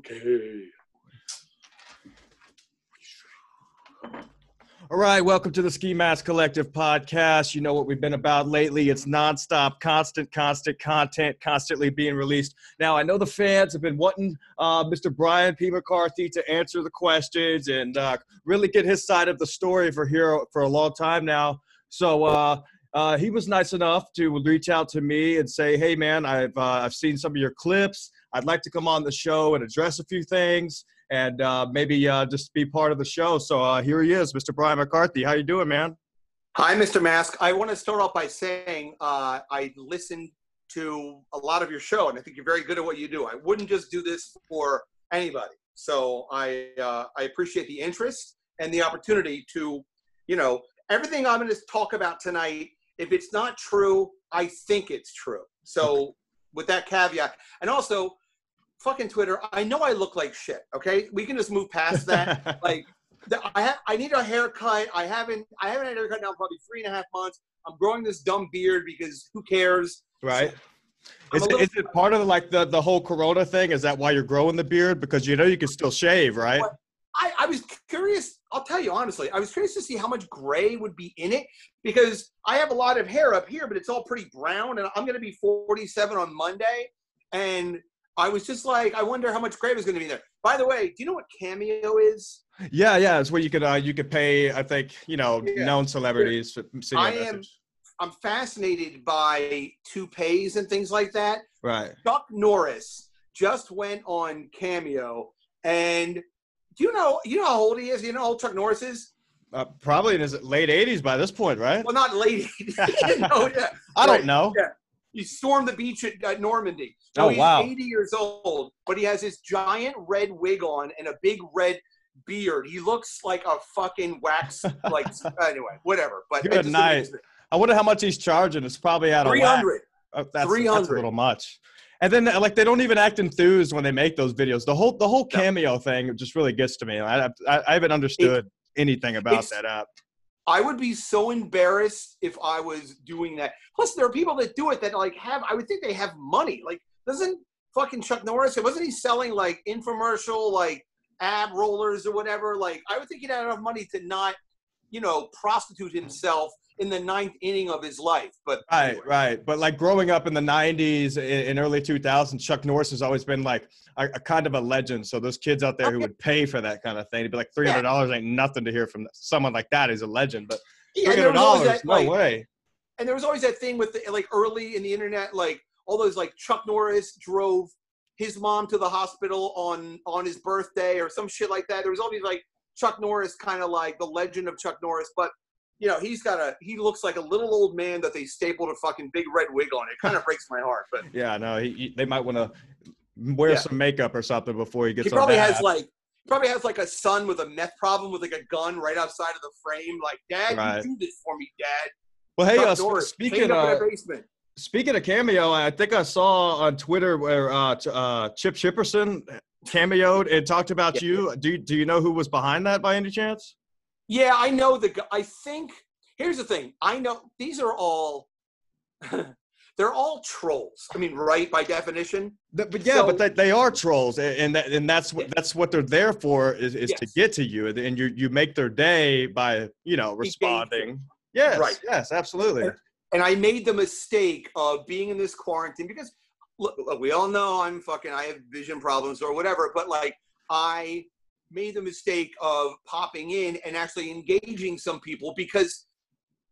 Okay. All right, welcome to the Ski Mask Collective podcast. You know what we've been about lately. It's nonstop, constant, constant content, constantly being released. Now, I know the fans have been wanting uh, Mr. Brian P. McCarthy to answer the questions and uh, really get his side of the story for here for a long time now. So uh, uh, he was nice enough to reach out to me and say, "Hey, man, I've uh, I've seen some of your clips. I'd like to come on the show and address a few things." and uh, maybe uh, just be part of the show. So uh, here he is, Mr. Brian McCarthy. How you doing, man? Hi, Mr. Mask. I want to start off by saying uh, I listened to a lot of your show, and I think you're very good at what you do. I wouldn't just do this for anybody. So I uh, I appreciate the interest and the opportunity to, you know, everything I'm going to talk about tonight. If it's not true, I think it's true. So with that caveat, and also fucking Twitter. I know I look like shit. Okay, we can just move past that. like, the, I have, I need a haircut. I haven't, I haven't had a haircut now probably three and a half months. I'm growing this dumb beard because who cares? Right. Is, little, is it part of like the, the whole Corona thing? Is that why you're growing the beard? Because you know you can still shave, right? I, I was curious. I'll tell you honestly, I was curious to see how much gray would be in it because I have a lot of hair up here, but it's all pretty brown, and I'm going to be 47 on Monday, and I was just like, I wonder how much Grave is going to be there. By the way, do you know what Cameo is? Yeah, yeah, it's where you could uh, you could pay. I think you know yeah. known celebrities. For I am. I'm fascinated by toupees and things like that. Right. Chuck Norris just went on Cameo, and do you know you know how old he is? You know how old Chuck Norris is? Uh, probably in his late 80s by this point, right? Well, not late. 80s. no, yeah. I right. don't know. Yeah. He stormed the beach at, at Normandy. So oh, he's wow. 80 years old, but he has this giant red wig on and a big red beard. He looks like a fucking wax. like anyway, whatever. But good night. I wonder how much he's charging. It's probably out of 300. Oh, that's, 300. that's a little much. And then like they don't even act enthused when they make those videos. The whole the whole cameo no. thing just really gets to me. I I, I haven't understood it, anything about that app. I would be so embarrassed if I was doing that. Plus, there are people that do it that like have. I would think they have money. Like, doesn't fucking Chuck Norris? Wasn't he selling like infomercial like ab rollers or whatever? Like, I would think he'd have enough money to not, you know, prostitute himself in the ninth inning of his life. But right, anyway. right. But like growing up in the '90s and early 2000s, Chuck Norris has always been like a, a, kind of a legend. So those kids out there who would pay for that kind of thing, it'd be like three hundred dollars yeah. ain't nothing to hear from someone like that. He's a legend, but three hundred dollars, no like, way. And there was always that thing with the, like early in the internet, like all those like Chuck Norris drove his mom to the hospital on on his birthday or some shit like that. There was all these like Chuck Norris kind of like the legend of Chuck Norris, but you know, he's got a he looks like a little old man that they stapled a fucking big red wig on. It kind of breaks my heart, but yeah, no, he, he, they might want to wear yeah. some makeup or something before he gets. He probably has like probably has like a son with a meth problem with like a gun right outside of the frame. Like, Dad, right. you do this for me, Dad. Well, hey, uh, Norris, speaking of speaking of cameo, I think I saw on Twitter where uh, uh, Chip Chipperson cameoed and talked about yeah. you. Do do you know who was behind that by any chance? Yeah, I know the. I think here's the thing. I know these are all. they're all trolls. I mean, right by definition. But yeah, so, but they, they are trolls, and that, and that's what that's what they're there for is, is yes. to get to you, and you you make their day by you know responding. Yes, right. Yes, absolutely. And, and, I made the mistake of being in this quarantine because look, look, we all know I'm fucking I have vision problems or whatever, but like I made the mistake of popping in and actually engaging some people because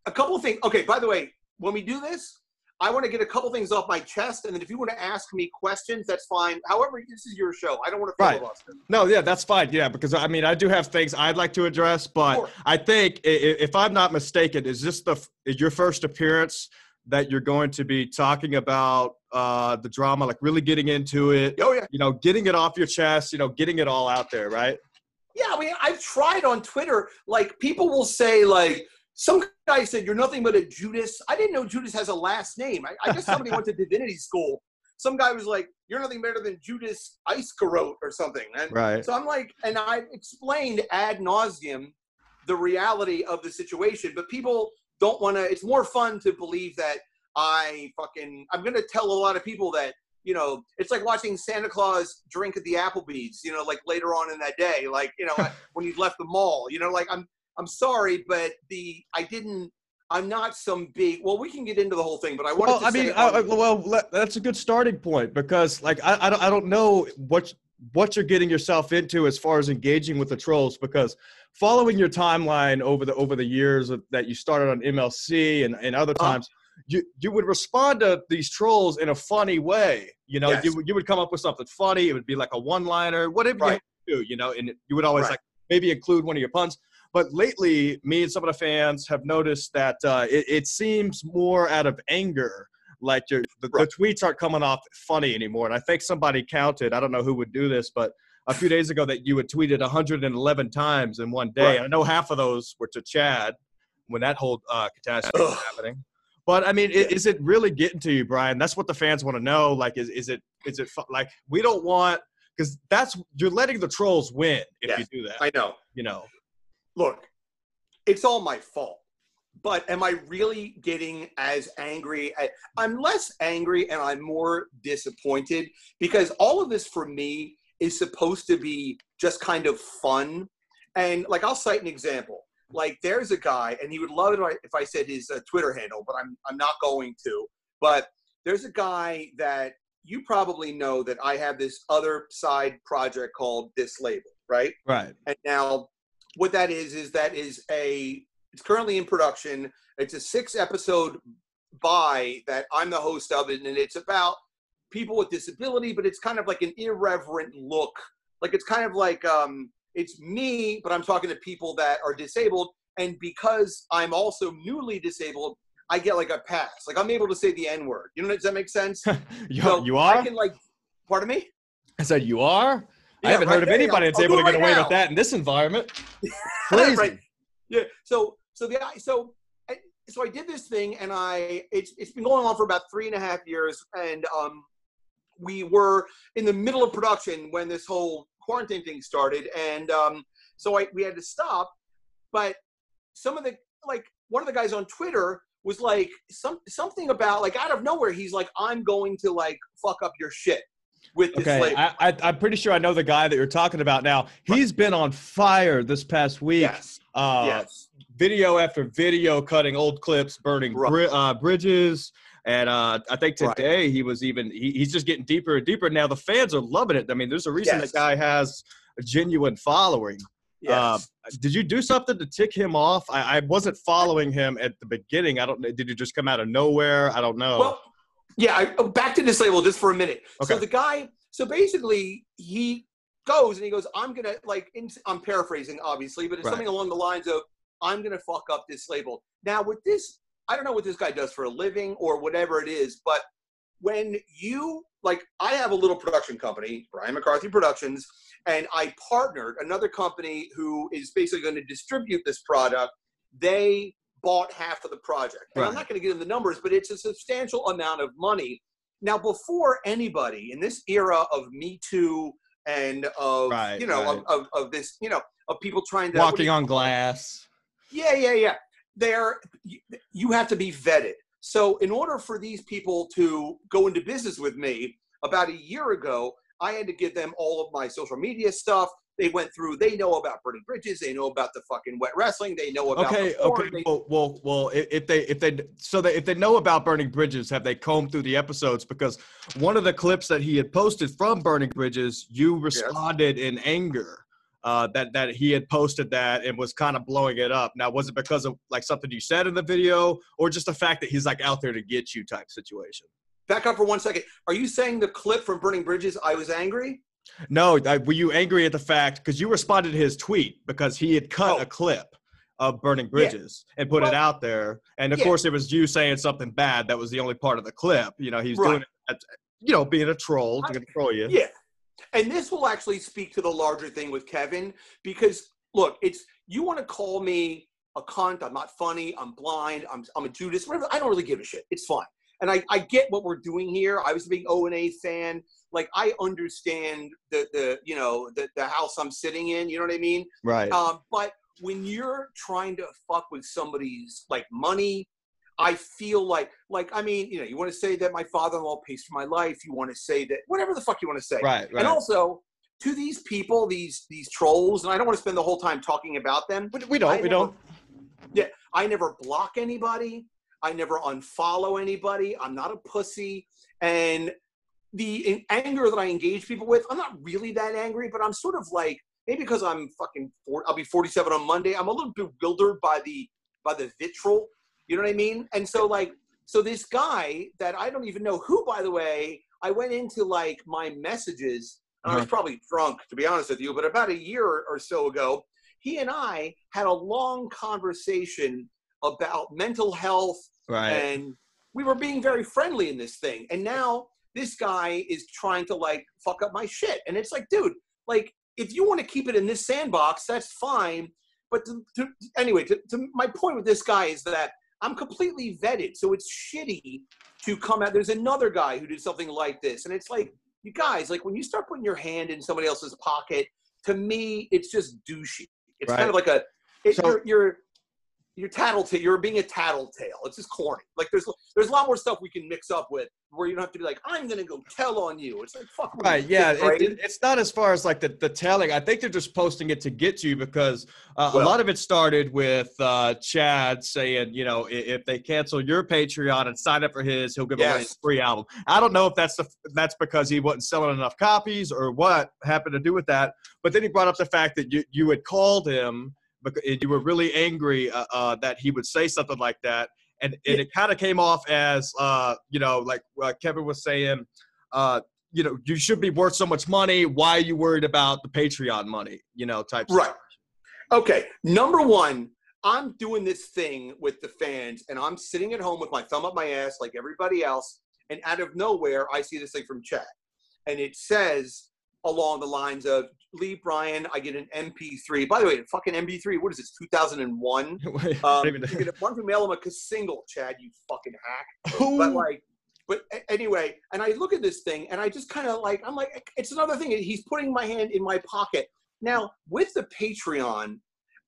a couple of things. Okay, by the way, when we do this, I want to get a couple things off my chest, and then if you want to ask me questions, that's fine. However, this is your show. I don't want to filibuster. Right. No, yeah, that's fine. Yeah, because I mean, I do have things I'd like to address, but sure. I think if I'm not mistaken, is this the is your first appearance that you're going to be talking about uh, the drama, like really getting into it? Oh yeah. You know, getting it off your chest. You know, getting it all out there, right? Yeah, I mean, I've tried on Twitter. Like, people will say, like, some guy said, You're nothing but a Judas. I didn't know Judas has a last name. I, I guess somebody went to divinity school. Some guy was like, You're nothing better than Judas Iscariot or something. And right. So I'm like, and I explained ad nauseum the reality of the situation, but people don't want to. It's more fun to believe that I fucking, I'm going to tell a lot of people that you know, it's like watching Santa Claus drink at the Applebee's, you know, like later on in that day, like you know, when you left the mall, you know, like I'm I'm sorry, but the I didn't. I'm not some big. Well, we can get into the whole thing, but I wanted well, to I say. mean, I, um, I- well, that's a good starting point because, like, I, I don't, I don't know what what you're getting yourself into as far as engaging with the trolls because following your timeline over the over the years that you started on MLC and, and other Uh-huh. times, you you would respond to these trolls in a funny way. You know, Yes. you would- you would come up with something funny. It would be like a one liner, whatever Right. you do. You know, and you would always Right. like maybe include one of your puns. But lately, me and some of the fans have noticed that uh, it, it seems more out of anger. Like your, the, Right. the tweets aren't coming off funny anymore. And I think somebody counted, I don't know who would do this, but a few days ago that you had tweeted 111 times in one day. Right. I know half of those were to Chad when that whole uh, catastrophe was happening. But I mean, i- is it really getting to you, Brian? That's what the fans want to know. Like, is, is it is it like we don't want because that's you're letting the trolls win if Yes. you do that. I know. you know. look, it's all my fault. But am I really getting as angry? I- I'm less angry and I'm more disappointed because all of this for me is supposed to be just kind of fun. And like, I'll cite an example. Like, there's a guy, and he would love it if I said his uh, Twitter handle, but I'm, I'm not going to. But there's a guy that you probably know that I have this other side project called This Label, right? Right. And now, what that is is that is a it's currently in production. It's a six episode buy that I'm the host of it, and it's about people with disability, but it's kind of like an irreverent look. Like it's kind of like um, it's me, but I'm talking to people that are disabled, and because I'm also newly disabled, I get like a pass. Like I'm able to say the N word. You know, does that make sense? you, So you I can like, pardon me. I said you are. I haven't right heard of anybody that's I'll able to get away now. with that in this environment. Crazy. right. Yeah. So so the so I, so I did this thing, and I it's it's been going on for about three and a half years, and um, we were in the middle of production when this whole quarantine thing started, and um, so I we had to stop, but some of the like one of the guys on Twitter was like some something about like out of nowhere he's like I'm going to like fuck up your shit with this Okay, label. I, I, I'm pretty sure I know the guy that you're talking about now. He's been on fire this past week. yes. Uh, yes. Video after video, cutting old clips, burning bri- uh, bridges, and uh, I think Right. today he was even he, he's just getting deeper and deeper. Now the fans are loving it. I mean, there's a reason Yes. that guy has a genuine following. Yes. Uh, did you do something to tick him off? I, I wasn't following him at the beginning. I don't. Did you just come out of nowhere? I don't know. Well, yeah, I, oh, back to this label just for a minute. Okay. So the guy, so basically, he goes and he goes, I'm gonna like, in, I'm paraphrasing obviously, but it's Right. something along the lines of, I'm gonna fuck up this label. Now with this, I don't know what this guy does for a living or whatever it is, but when you like, I have a little production company, Brian McCarthy Productions, and I partnered another company who is basically going to distribute this product. They bought half of the project. And I'm not going to get into the numbers, but it's a substantial amount of money. Now, before anybody in this era of Me Too and of Right, you know right. of, of, of this you know of people trying to Walking on glass. Yeah, yeah, yeah. They're you, have to be vetted. So in order for these people to go into business with me, about a year ago, I had to give them all of my social media stuff. They went through. They know about burning bridges. They know about the fucking wet wrestling. They know about Okay, okay. they- Well, well, well. If they, if they, so they, if they know about burning bridges, have they combed through the episodes? Because one of the clips that he had posted from burning bridges, you responded in anger. Uh, that that he had posted that and was kind of blowing it up. Now, was it because of like something you said in the video, or just the fact that he's like out there to get you type situation? Back up for one second. Are you saying the clip from Burning Bridges? I was angry. No, I, were you angry at the fact because you responded to his tweet because he had cut Oh. a clip of burning bridges and put it out there, and of yeah. course it was you saying something bad. That was the only part of the clip. You know, he's Right. doing it, at, you know, being a troll to control you. Yeah. And this will actually speak to the larger thing with Kevin because look, it's you want to call me a cunt, I'm not funny, I'm blind, I'm I'm a Judas, whatever. I don't really give a shit. It's fine. And I, I get what we're doing here. I was a big O and A fan. Like I understand the the you know the the house I'm sitting in, you know what I mean? Right. Um, but when you're trying to fuck with somebody's like money, I feel like, like, I mean, you know, you want to say that my father-in-law pays for my life. You want to say that whatever the fuck you want to say. Right, right. And also to these people, these these trolls, and I don't want to spend the whole time talking about them. we, we don't. I we never- don't. Yeah, I never block anybody. I never unfollow anybody. I'm not a pussy. And the in- anger that I engage people with, I'm not really that angry, but I'm sort of like maybe because I'm fucking. Four, I'll be 47 on Monday. I'm a little bewildered by the by the vitriol. You know what I mean? And so like, so this guy that I don't even know who, by the way, I went into like my messages. and I was Uh-huh. probably drunk, to be honest with you, but about a year or so ago, he and I had a long conversation about mental health Right. and we were being very friendly in this thing and now this guy is trying to like fuck up my shit and it's like dude like if you want to keep it in this sandbox that's fine but to, to, anyway to, to my point with this guy is that i'm completely vetted so it's shitty to come out there's another guy who did something like this and it's like you guys like when you start putting your hand in somebody else's pocket to me it's just douchey it's Right. kind of like a it, So- you're, you're you're tattletale. You're being a tattletale. It's just corny. Like there's there's a lot more stuff we can mix up with where you don't have to be like I'm gonna go tell on you. It's like fuck. me, Right, yeah, it, it- it's not as far as like the, the telling. I think they're just posting it to get to you because uh, a lot of it started with uh, Chad saying, you know, i- if they cancel your Patreon and sign up for his, he'll give away Yes. his free album. I don't know if that's the, that's because he wasn't selling enough copies or what happened to do with that. But then he brought up the fact that you you had called him because you were really angry uh, uh, that he would say something like that. And, and Yeah. it kind of came off as, uh, you know, like uh, Kevin was saying, uh, you know, you should be worth so much money. Why are you worried about the Patreon money? You know, type. Right. Okay. Number one, I'm doing this thing with the fans, and I'm sitting at home with my thumb up my ass like everybody else, and out of nowhere, I see this thing from Chad, and it says along the lines of Lee Bryan, I get an MP3. By the way, fucking MP3. What is this? 2001. Um, Even- you're gonna, why mail him a single, Chad? You fucking hack. but like but anyway and i look at this thing and i just kind of like i'm like it's another thing he's putting my hand in my pocket now with the patreon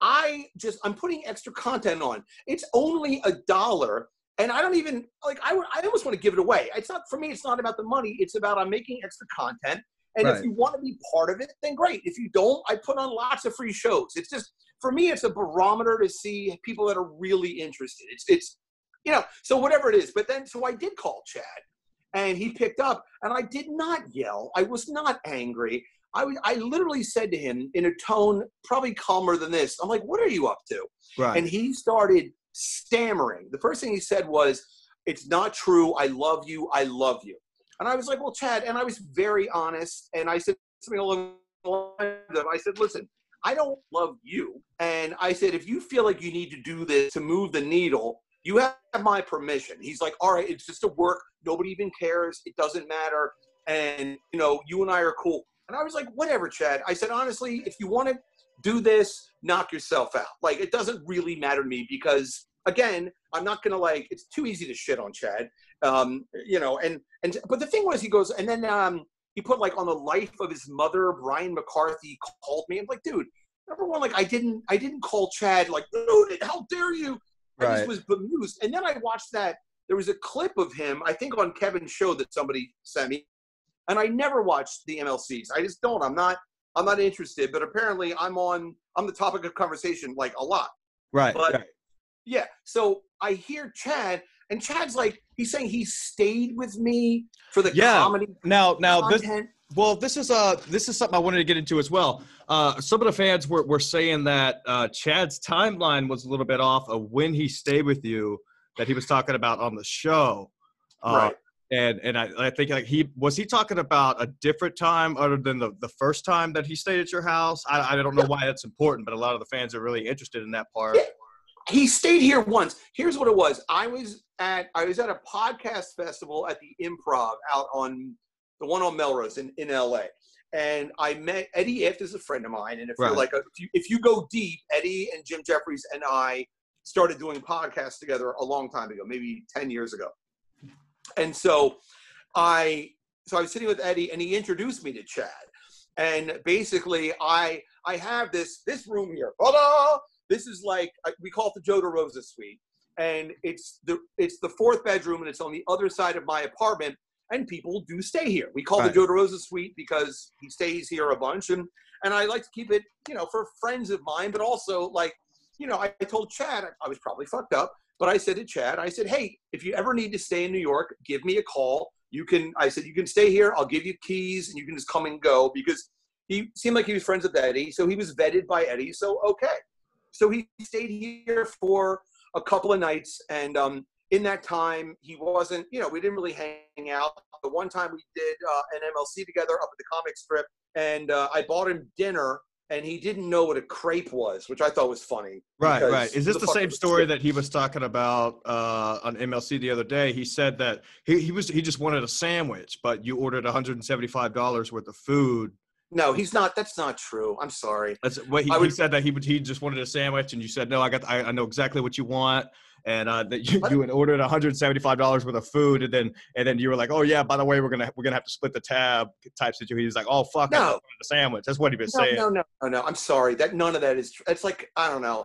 i just i'm putting extra content on it's only a dollar and i don't even like i, would- I almost want to give it away it's not for me it's not about the money it's about i'm making extra content and Right. if you want to be part of it then great if you don't i put on lots of free shows it's just for me it's a barometer to see people that are really interested it's it's you know, so whatever it is. But then, so I did call Chad, and he picked up, and I did not yell. I was not angry. I was, I literally said to him in a tone probably calmer than this. I'm like, "What are you up to?" right. And he started stammering. The first thing he said was, "It's not true. I love you. I love you." And I was like, "Well, Chad," and I was very honest, and I said something along the lines of, "I said, listen." I don't love you. And I said, if you feel like you need to do this to move the needle, you have my permission. He's like, all right, it's just a work. Nobody even cares. It doesn't matter. And, you know, you and I are cool. And I was like, whatever, Chad. I said, honestly, if you want to do this, knock yourself out. Like, it doesn't really matter to me because, again, I'm not going to like, it's too easy to shit on Chad. Um, you know, and, and, but the thing was, he goes, and then, um, he put like on the life of his mother, Brian McCarthy called me. I'm like, dude, number one, like I didn't, I didn't call Chad like, dude, how dare you? I Right. just was bemused. And then I watched that. There was a clip of him, I think on Kevin's show that somebody sent me. And I never watched the MLCs. I just don't. I'm not. I'm not interested. But apparently, I'm on. I'm the topic of conversation like a lot. right. but- right. Yeah. So I hear Chad, and Chad's like, he's saying he stayed with me for the Yeah. comedy Now, now this content. Well, this is uh this is something I wanted to get into as well. Uh, some of the fans were, were saying that uh, Chad's timeline was a little bit off of when he stayed with you that he was talking about on the show. Uh, right. And and I, I think like he was he talking about a different time other than the, the first time that he stayed at your house. I, I don't know why that's important, but a lot of the fans are really interested in that part. Yeah. He stayed here once. Here's what it was. I was at I was at a podcast festival at the Improv out on the one on Melrose in, in LA. And I met Eddie Ifft is a friend of mine. And if Right. you're like a, if, you, if you go deep, Eddie and Jim Jeffries and I started doing podcasts together a long time ago, maybe 10 years ago. And so I so I was sitting with Eddie and he introduced me to Chad. And basically I I have this this room here. Ta-da! This is like uh, we call it the Joe DeRosa suite. and it's the it's the fourth bedroom, and it's on the other side of my apartment. And people do stay here. We call Right. the Joe DeRosa suite because he stays here a bunch, and and I like to keep it, you know, for friends of mine, but also like, you know, I, I told Chad I was probably fucked up, but I said to Chad, I said, hey, if you ever need to stay in New York, give me a call. You can, I said, you can stay here. I'll give you keys, and you can just come and go because he seemed like he was friends with Eddie, so he was vetted by Eddie. So okay, so he stayed here for a couple of nights, and um, in that time, he wasn't, you know, we didn't really hang out. The one time we did uh, an MLC together up at the comic strip, and uh, I bought him dinner, and he didn't know what a crepe was, which I thought was funny. Right, right. Is this who the same story that he was talking about uh, on MLC the other day? He said that he, he was he just wanted a sandwich, but you ordered 175 dollars worth of food. No, he's not. That's not true. I'm sorry. That's what he, I he said that he would he just wanted a sandwich, and you said no, I got I, I know exactly what you want, and uh, that you, you had ordered 175 dollars worth of food, and then and then you were like, oh yeah, by the way, we're gonna we're gonna have to split the tab type situation. He's like, oh fuck, I No. wanted a sandwich. That's what he was No, saying. no, no, no, no. I'm sorry. That none of that is. Tr- it's like I don't know.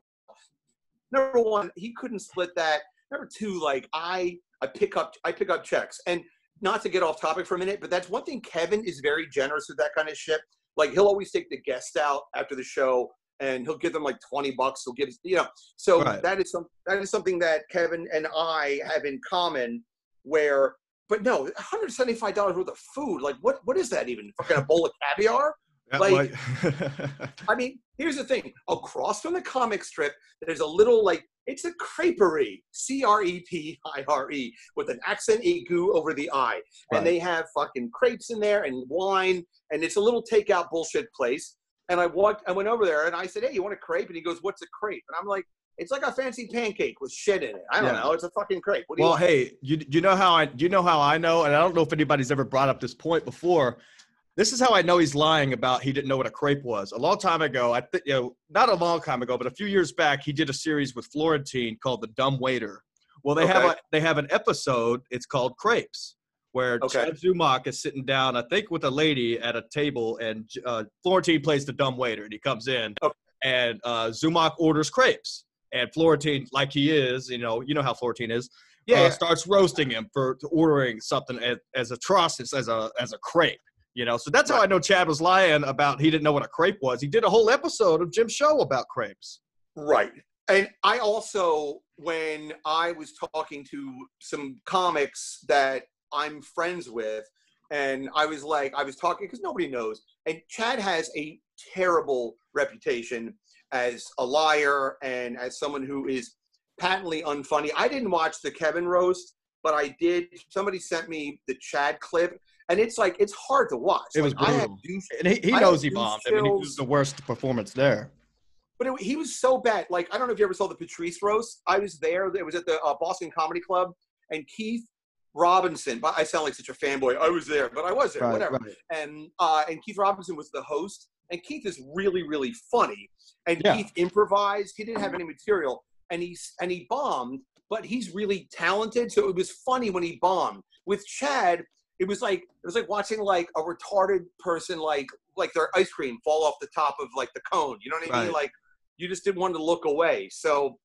Number one, he couldn't split that. Number two, like I, I pick up, I pick up checks, and not to get off topic for a minute, but that's one thing. Kevin is very generous with that kind of shit. Like he'll always take the guests out after the show, and he'll give them like twenty bucks. He'll give, you know. So Right. that is some that is something that Kevin and I have in common. Where, but no, one hundred seventy five dollars worth of food. Like what? What is that even? Fucking a bowl of caviar? Like- I mean, here's the thing. Across from the comic strip, there's a little like it's a creperie, C R E P I R E, with an accent aigu over the I, Right. and they have fucking crepes in there and wine, and it's a little takeout bullshit place. And I walked, I went over there, and I said, "Hey, you want a crepe?" And he goes, "What's a crepe?" And I'm like, "It's like a fancy pancake with shit in it. I don't Yeah. know. It's a fucking crepe. What do you Well, want?" hey, you you know how I you know how I know, and I don't know if anybody's ever brought up this point before. This is how I know he's lying about he didn't know what a crepe was. A long time ago, I think you know, not a long time ago, but a few years back, he did a series with Florentine called The Dumb Waiter. Well, they have a they have an episode. It's called Crepes, where Okay. Chad Zumock is sitting down, I think, with a lady at a table, and uh, Florentine plays the dumb waiter, and he comes in, Okay. and uh, Zumock orders crepes, and Florentine, like he is, you know, you know how Florentine is yeah, uh, starts roasting him for ordering something as, as atrocious as a as a crepe. You know, so that's how I know Chad was lying about he didn't know what a crepe was. He did a whole episode of Jim's show about crepes. Right. And I also, when I was talking to some comics that I'm friends with, and I was like, I was talking because nobody knows. And Chad has a terrible reputation as a liar and as someone who is patently unfunny. I didn't watch the Kevin roast, but I did. Somebody sent me the Chad clip, and it's like it's hard to watch. It was Like, I had brutal. douche And he, he I knows had he bombed. goose I mean, he was the worst performance there. But it, he was so bad. Like I don't know if you ever saw the Patrice roast. I was there. It was at the uh, Boston Comedy Club, and Keith Robinson. But I sound like such a fanboy. I was there, but I was there. whatever. And uh, and Keith Robinson was the host. And Keith is really really funny. And Yeah. Keith improvised. He didn't have any material, and he's and he bombed. But he's really talented, so it was funny when he bombed. With Chad, it was like it was like watching like a retarded person like like their ice cream fall off the top of like the cone. You know what I mean? Right. Like you just didn't want to look away. So,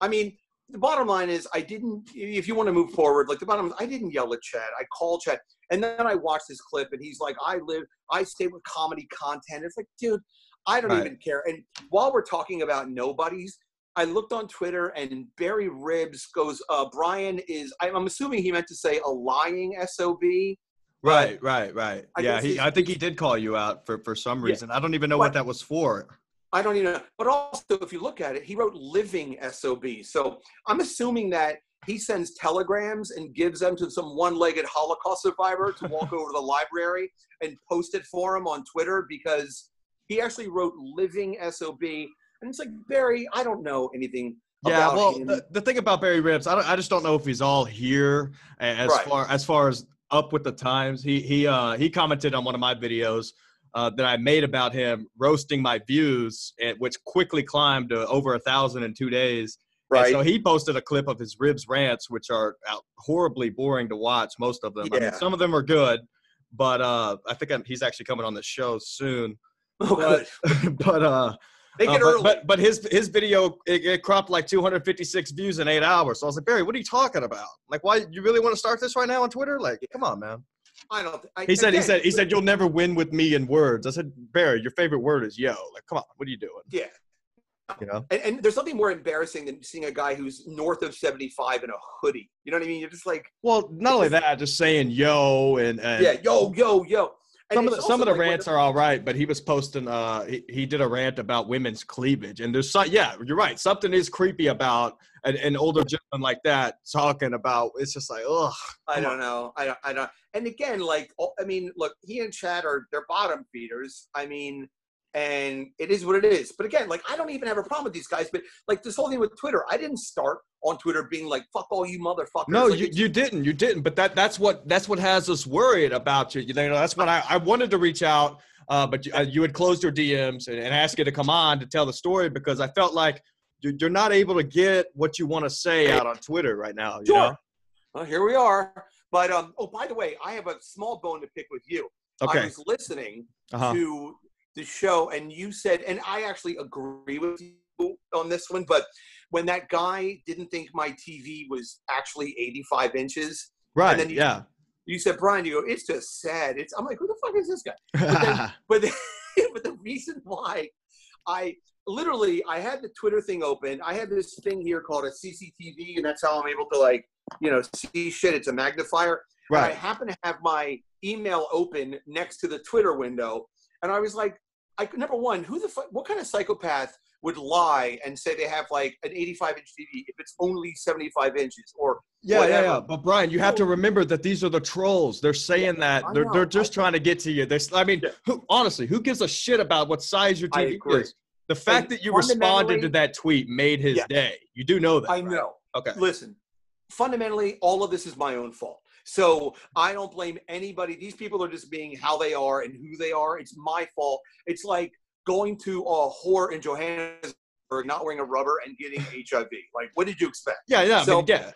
I mean, the bottom line is I didn't. If you want to move forward, like the bottom, I didn't yell at Chad. I called Chad, and then I watched this clip, and he's like, "I live, I stay with comedy content." It's like, dude, I don't Right. even care. And while we're talking about nobodies. I looked on Twitter and Barry Ribs goes, uh, Brian is, I'm assuming he meant to say a lying SOB. Right, right, right. I yeah, he, I think he did call you out for, for some Yeah. reason. I don't even know But- what that was for. I don't even know. But also, if you look at it, he wrote living SOB. So I'm assuming that he sends telegrams and gives them to some one legged Holocaust survivor to walk over to the library and post it for him on Twitter because he actually wrote living SOB. And it's like, Barry, I don't know anything Yeah, about well, the, the thing about Barry Ribs, I, don't, I just don't know if he's all here as Right. far as far as up with the times. He he uh, he commented on one of my videos uh, that I made about him roasting my views, eh, which quickly climbed to over a thousand in two days. And right. so he posted a clip of his Ribs rants, which are out, horribly boring to watch. Most of them. I mean, Yeah. some of them are good, but uh, I think I'm, he's actually coming on the show soon oh, but but uh Uh, but, early. but but his his video it, it cropped like 256 views in eight hours. So I was like, Barry, what are you talking about? Like, why you really want to start this right now on Twitter? Like, come on, man. I don't. I, He said he said he said you'll never win with me in words. I said, Barry, your favorite word is yo. Like, come on, what are you doing? Yeah. You know? And, and there's nothing more embarrassing than seeing a guy who's north of 75 in a hoodie. You know what I mean? You're just like, Well, not only that, just saying yo and, and yeah, yo, yo, yo. Some of the, some of the like rants are all right, but he was posting. Uh, he, he did a rant about women's cleavage, and there's some. Yeah, you're right. Something is creepy about an, an older gentleman like that talking about. It's just like, ugh. I don't on. know. I don't. I don't. And again, like, oh, I mean, look, he and Chad are they're bottom feeders. I mean, and it is what it is. But again, like, I don't even have a problem with these guys. But like this whole thing with Twitter, I didn't start on Twitter being like, "Fuck all you motherfuckers." No, Like, you, you didn't. You didn't. But that that's what that's what has us worried about you. You know, that's what I, I wanted to reach out, uh, but you, uh, you had closed your DMs and, and asked you to come on to tell the story because I felt like you- you're not able to get what you want to say out on Twitter right now. You Sure. know? Well, here we are. But um, oh, by the way, I have a small bone to pick with you. Okay. I was listening Uh-huh. to the show, and you said, and I actually agree with you on this one, but when that guy didn't think my TV was actually 85 inches, Right. And then you- yeah. you said, Brian, you go, it's just sad. It's I'm like, who the fuck is this guy? then- But the, but the reason why I literally I had the Twitter thing open. I had this thing here called a CCTV, and that's how I'm able to like, you know, see shit. It's a magnifier. And I right. happen to have my email open next to the Twitter window, and I was like, I number one, who the fuck, what kind of psychopath would lie and say they have like an 85 inch TV if it's only 75 inches or Yeah, yeah, whatever. yeah. But Brian, you have to remember that these are the trolls. They're saying that they're they're just trying to get to you. They, I mean, Yeah. who, honestly, who gives a shit about what size your TV is? The fact And that you responded to that tweet made his Yeah. day. You do know that. I right? know. Okay. Listen, fundamentally, all of this is my own fault. So I don't blame anybody. These people are just being how they are and who they are. It's my fault. It's like going to a whore in Johannesburg, not wearing a rubber and getting HIV. Like, what did you expect? Yeah, yeah. I So- mean, yeah.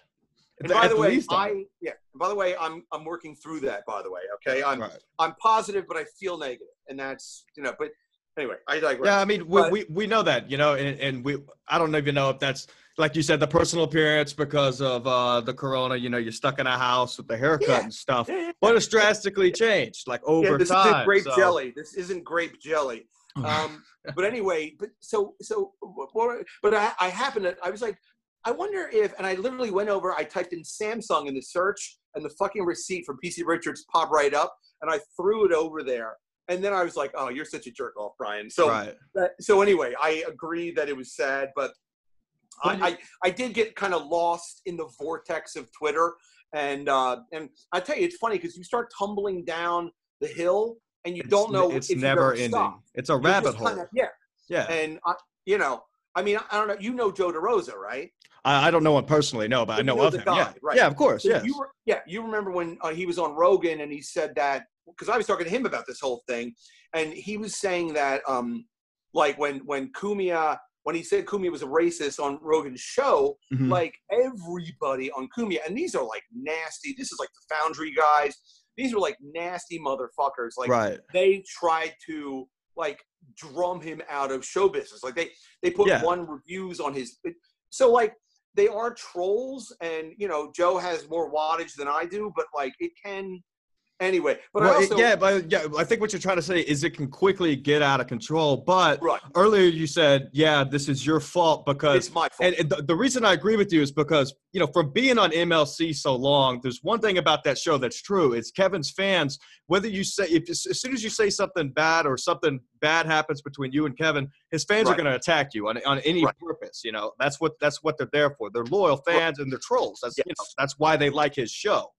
And by the way, least I yeah. By the way, I'm I'm working through that. By the way, okay. I'm Right. I'm positive, but I feel negative, and that's you know. But anyway, I digress. Yeah, I mean, we, But- we, we know that, you know, and, and we I don't even know if that's like you said, the personal appearance because of uh, the corona. You know, you're stuck in a house with the haircut Yeah. and stuff, but it's drastically changed, like over yeah, this time. isn't grape so- jelly. This isn't grape jelly. Um, but anyway, but so so, but but I, I happened to. I was like, I wonder if, and I literally went over. I typed in Samsung in the search, and the fucking receipt from PC Richards popped right up, and I threw it over there. And then I was like, "Oh, you're such a jerk off, Brian." So right. that, so anyway, I agree that it was sad, but I, I, I did get kind of lost in the vortex of Twitter, and uh, and I tell you, it's funny because you start tumbling down the hill, and you It's don't know n- It's never ever ending. stopped. It's a You're rabbit hole. kinda- yeah, yeah. and I, you know, I mean, I don't know. You know Joe DeRosa, right? I, I don't know him personally, no, but I But you know, know of him. guy, yeah. right. yeah, of course, So yes. You were, yeah, you remember when uh, he was on Rogan and he said that because I was talking to him about this whole thing, and he was saying that um, like when when Cumia when he said Cumia was a racist on Rogan's show, Mhm. like everybody on Cumia, and these are like nasty. This is like the Foundry guys. These are like nasty motherfuckers. Like right. they tried to like drum him out of show business. Like they they put Yeah. one reviews on his. So like they are trolls, and you know Joe has more wattage than I do, but like it can. Anyway, but Well, also yeah, but yeah, I think what you're trying to say is it can quickly get out of control. But right. earlier you said, yeah, this is your fault because It's my fault. And and the, the reason I agree with you is because, you know, from being on MLC so long, there's one thing about that show that's true. It's Kevin's fans, whether you say, if as soon as you say something bad or something bad happens between you and Kevin, his fans are going to attack you on, on any Right. purpose. You know, that's what, that's what they're there for. They're loyal fans and they're trolls. That's, you know, that's why they like his show.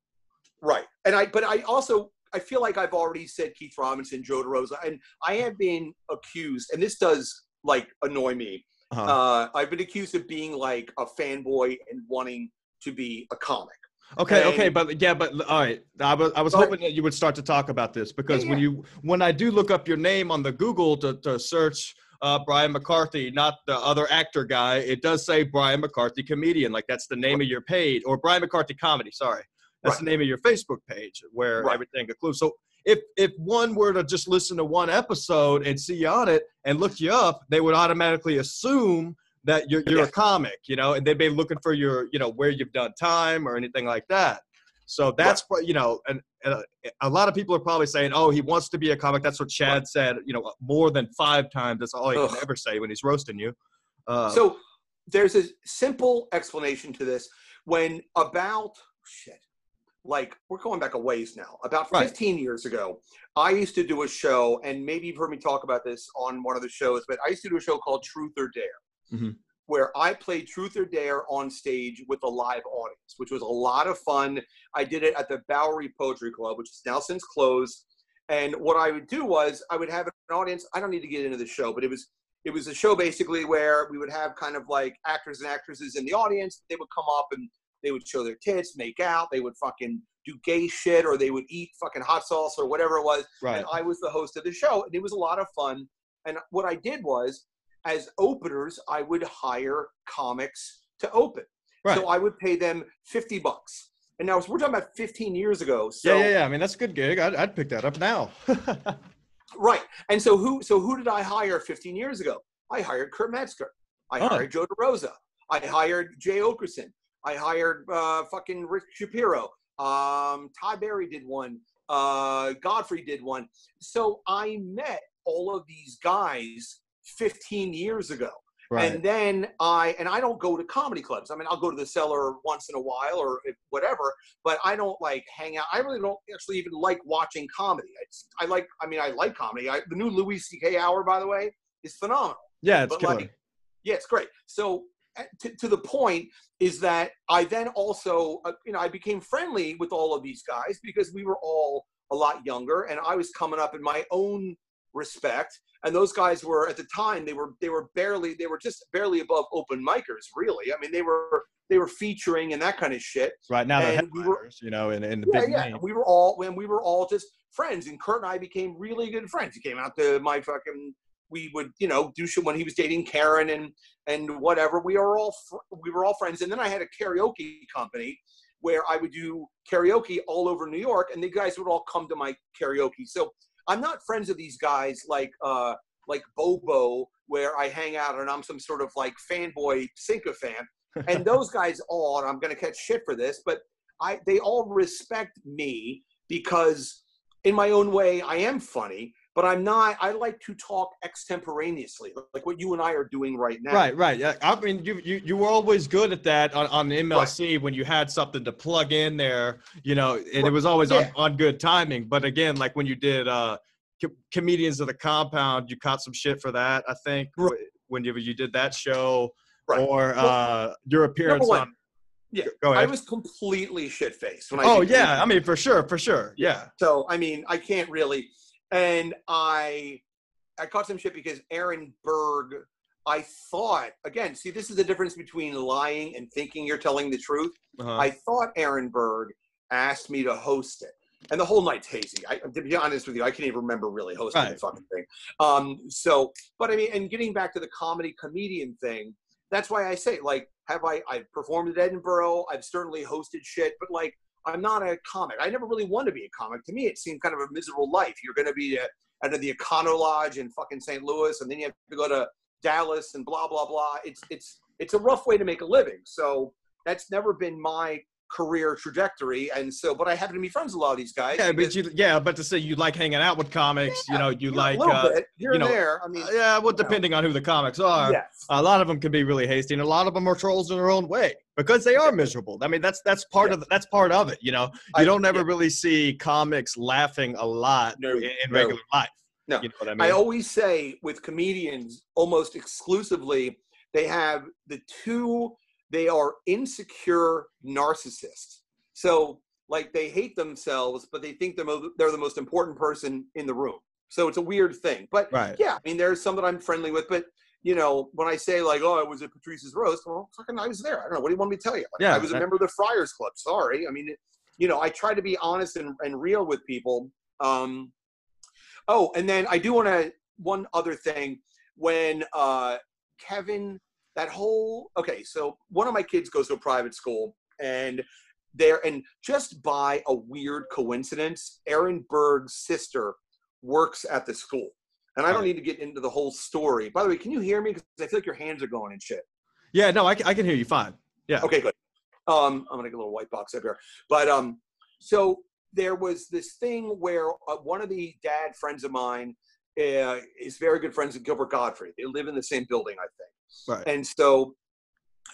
Right. And I, but I also, I feel like I've already said Keith Robinson, Joe DeRosa, and I have been accused, and this does like annoy me. Uh-huh. Uh, I've been accused of being like a fanboy and wanting to be a comic. Okay, And- okay, but yeah, but all right. I was I was hoping that you would start to talk about this because Yeah, when you when I do look up your name on the Google to, to search uh, Brian McCarthy, not the other actor guy, it does say Brian McCarthy comedian. Like that's the name of your page, or Brian McCarthy comedy. Sorry, that's Right. the name of your Facebook page where Right. everything includes. So if if one were to just listen to one episode and see you on it and look you up, they would automatically assume that you're you're Yeah. a comic, you know, and they'd be looking for your, you know, where you've done time or anything like that. So that's what you know, and, and a, a lot of people are probably saying, "Oh, he wants to be a comic." That's what Chad said. You know, more than five times. That's all he can ever say when he's roasting you. Uh, So there's a simple explanation to this. When about shit, like we're going back a ways now. About Right. 15 years ago, I used to do a show, and maybe you've heard me talk about this on one of the shows, but I used to do a show called Truth or Dare, Mhm. where I played Truth or Dare on stage with a live audience, which was a lot of fun. I did it at the Bowery Poetry Club, which is now since closed. And what I would do was I would have an audience. I don't need to get into the show, but it was it was a show basically where we would have kind of like actors and actresses in the audience. They would come up and they would show their tits, make out. They would fucking do gay shit, or they would eat fucking hot sauce or whatever it was. right. And I was the host of the show, and it was a lot of fun. And what I did was, as openers, I would hire comics to open. Right. So I would pay them fifty bucks. And now we're talking about 15 years ago. So yeah, yeah, yeah. I mean, that's a good gig. I'd, I'd pick that up now. Right. And so who so who did I hire 15 years ago? I hired Kurt Metzger. I Oh. hired Joe DeRosa. I hired Jay Oakerson. I hired uh, fucking Rick Shapiro. Um, Ty Berry did one. Uh, Gottfried did one. So I met all of these guys 15 years ago. right. And then I and I don't go to comedy clubs. I mean, I'll go to the cellar once in a while or whatever, but I don't like hang out. I really don't actually even like watching comedy. I, just, I like. I mean, I like comedy. I, the new Louis C.K. hour, by the way, is phenomenal. yeah, it's but killer. like- Yeah, it's great. So to, to the point is that I then also, uh, you know, I became friendly with all of these guys because we were all a lot younger, and I was coming up in my own respect. And those guys were at the time they were they were barely they were just barely above open micers, really. I mean, they were they were featuring and that kind of shit. right now, and we were- you know, in, in the Yeah, big yeah. name. We were all when we were all just friends, and Kurt and I became really good friends. He came out to my fucking. We would, you know, do shit when he was dating Karen and and whatever. We are all fr- we were all friends, and then I had a karaoke company where I would do karaoke all over New York, and the guys would all come to my karaoke. So I'm not friends with these guys like uh like Bobo, where I hang out and I'm some sort of like fanboy sycophant. And those guys all, and I'm gonna catch shit for this, but I they all respect me because in my own way I am funny, but I'm not I like to talk extemporaneously, like what you and I are doing right now. Right, right. Yeah, I mean, you you you were always good at that on, on the MLC when you had something to plug in there, you know, and it was always yeah. on, on good timing. But again, like when you did uh, co- comedians of the compound, you caught some shit for that. I think Right. wh- when you you did that show, Right. or Well, uh, your appearance on. Yeah, Go I was completely shit faced when I oh yeah, I mean for sure, for sure, yeah. So I mean, I can't really. And I, I caught some shit because Aaron Berg. I thought again. See, this is the difference between lying and thinking you're telling the truth. Uh-huh. I thought Aaron Berg asked me to host it, and the whole night's hazy. I, to be honest with you, I can't even remember really hosting the fucking thing. Um, so, but I mean, and getting back to the comedy comedian thing, that's why I say, like, have I? I've performed at Edinburgh. I've certainly hosted shit, but like, I'm not a comic. I never really wanted to be a comic. To me, it seemed kind of a miserable life. You're going to be at, at the Econo Lodge in fucking St. Louis, and then you have to go to Dallas and blah blah blah. It's it's it's a rough way to make a living. So that's never been my career trajectory. And so, but I happen to be friends with a lot of these guys. yeah, but you, yeah, but to say you like hanging out with comics, you know, you know, like, uh, you know, there. I mean, yeah, well, depending on who the comics are. yes. a lot of them can be really hasty and a lot of them are trolls in their own way because they are miserable i mean that's that's part Yeah. of that's part of it you know you I- don't ever yeah. really see comics laughing a lot No, in, in no. regular life No. you know what i mean I always say with comedians, almost exclusively, they have the two, they are insecure narcissists. So, like, they hate themselves, but they think they're, mo- they're the most important person in the room. So, it's a weird thing. But right yeah, I mean, there's some that I'm friendly with, but. You know, when I say like, "Oh, I was at Patrice's roast," well, fucking, I was there. I don't know. What do you want me to tell you? Like, Yeah, I was a that- member of the Friars Club. Sorry. I mean, it, you know, I try to be honest and, and real with people. Um, oh, and then I do want to one other thing when uh, Kevin that whole okay, so one of my kids goes to a private school and there and just by a weird coincidence, Aaron Berg's sister works at the school. And I don't need to get into the whole story. By the way, can you hear me? Because I feel like your hands are going and shit. Yeah, no, I, can- I can hear you fine. Yeah. Okay, good. Um, I'm gonna get a little white box up here. But um, so there was this thing where uh, one of the dad friends of mine uh, is very good friends with Gilbert Gottfried. They live in the same building, I think. Right. And so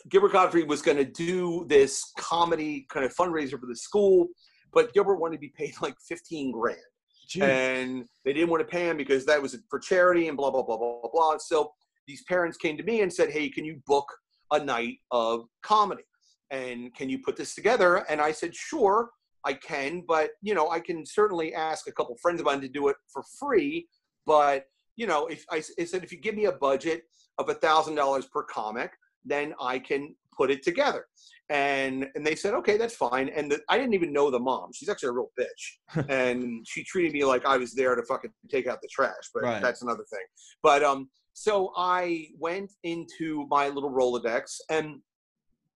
Gilbert Gottfried was going to do this comedy kind of fundraiser for the school, but Gilbert wanted to be paid like 15 grand. Jeez. And they didn't want to pay him because that was for charity and blah, blah, blah, blah, blah. So these parents came to me and said, Hey, can you book a night of comedy? And can you put this together? And I said, Sure, I can, but you know, I can certainly ask a couple friends of mine to do it for free. But you know, if I, I said, if you give me a budget of a thousand dollars per comic, then I can put it together. And and they said, okay, that's fine. And the, I didn't even know the mom. She's actually a real bitch, and she treated me like I was there to fucking take out the trash. But Right. that's another thing. But um, so I went into my little Rolodex, and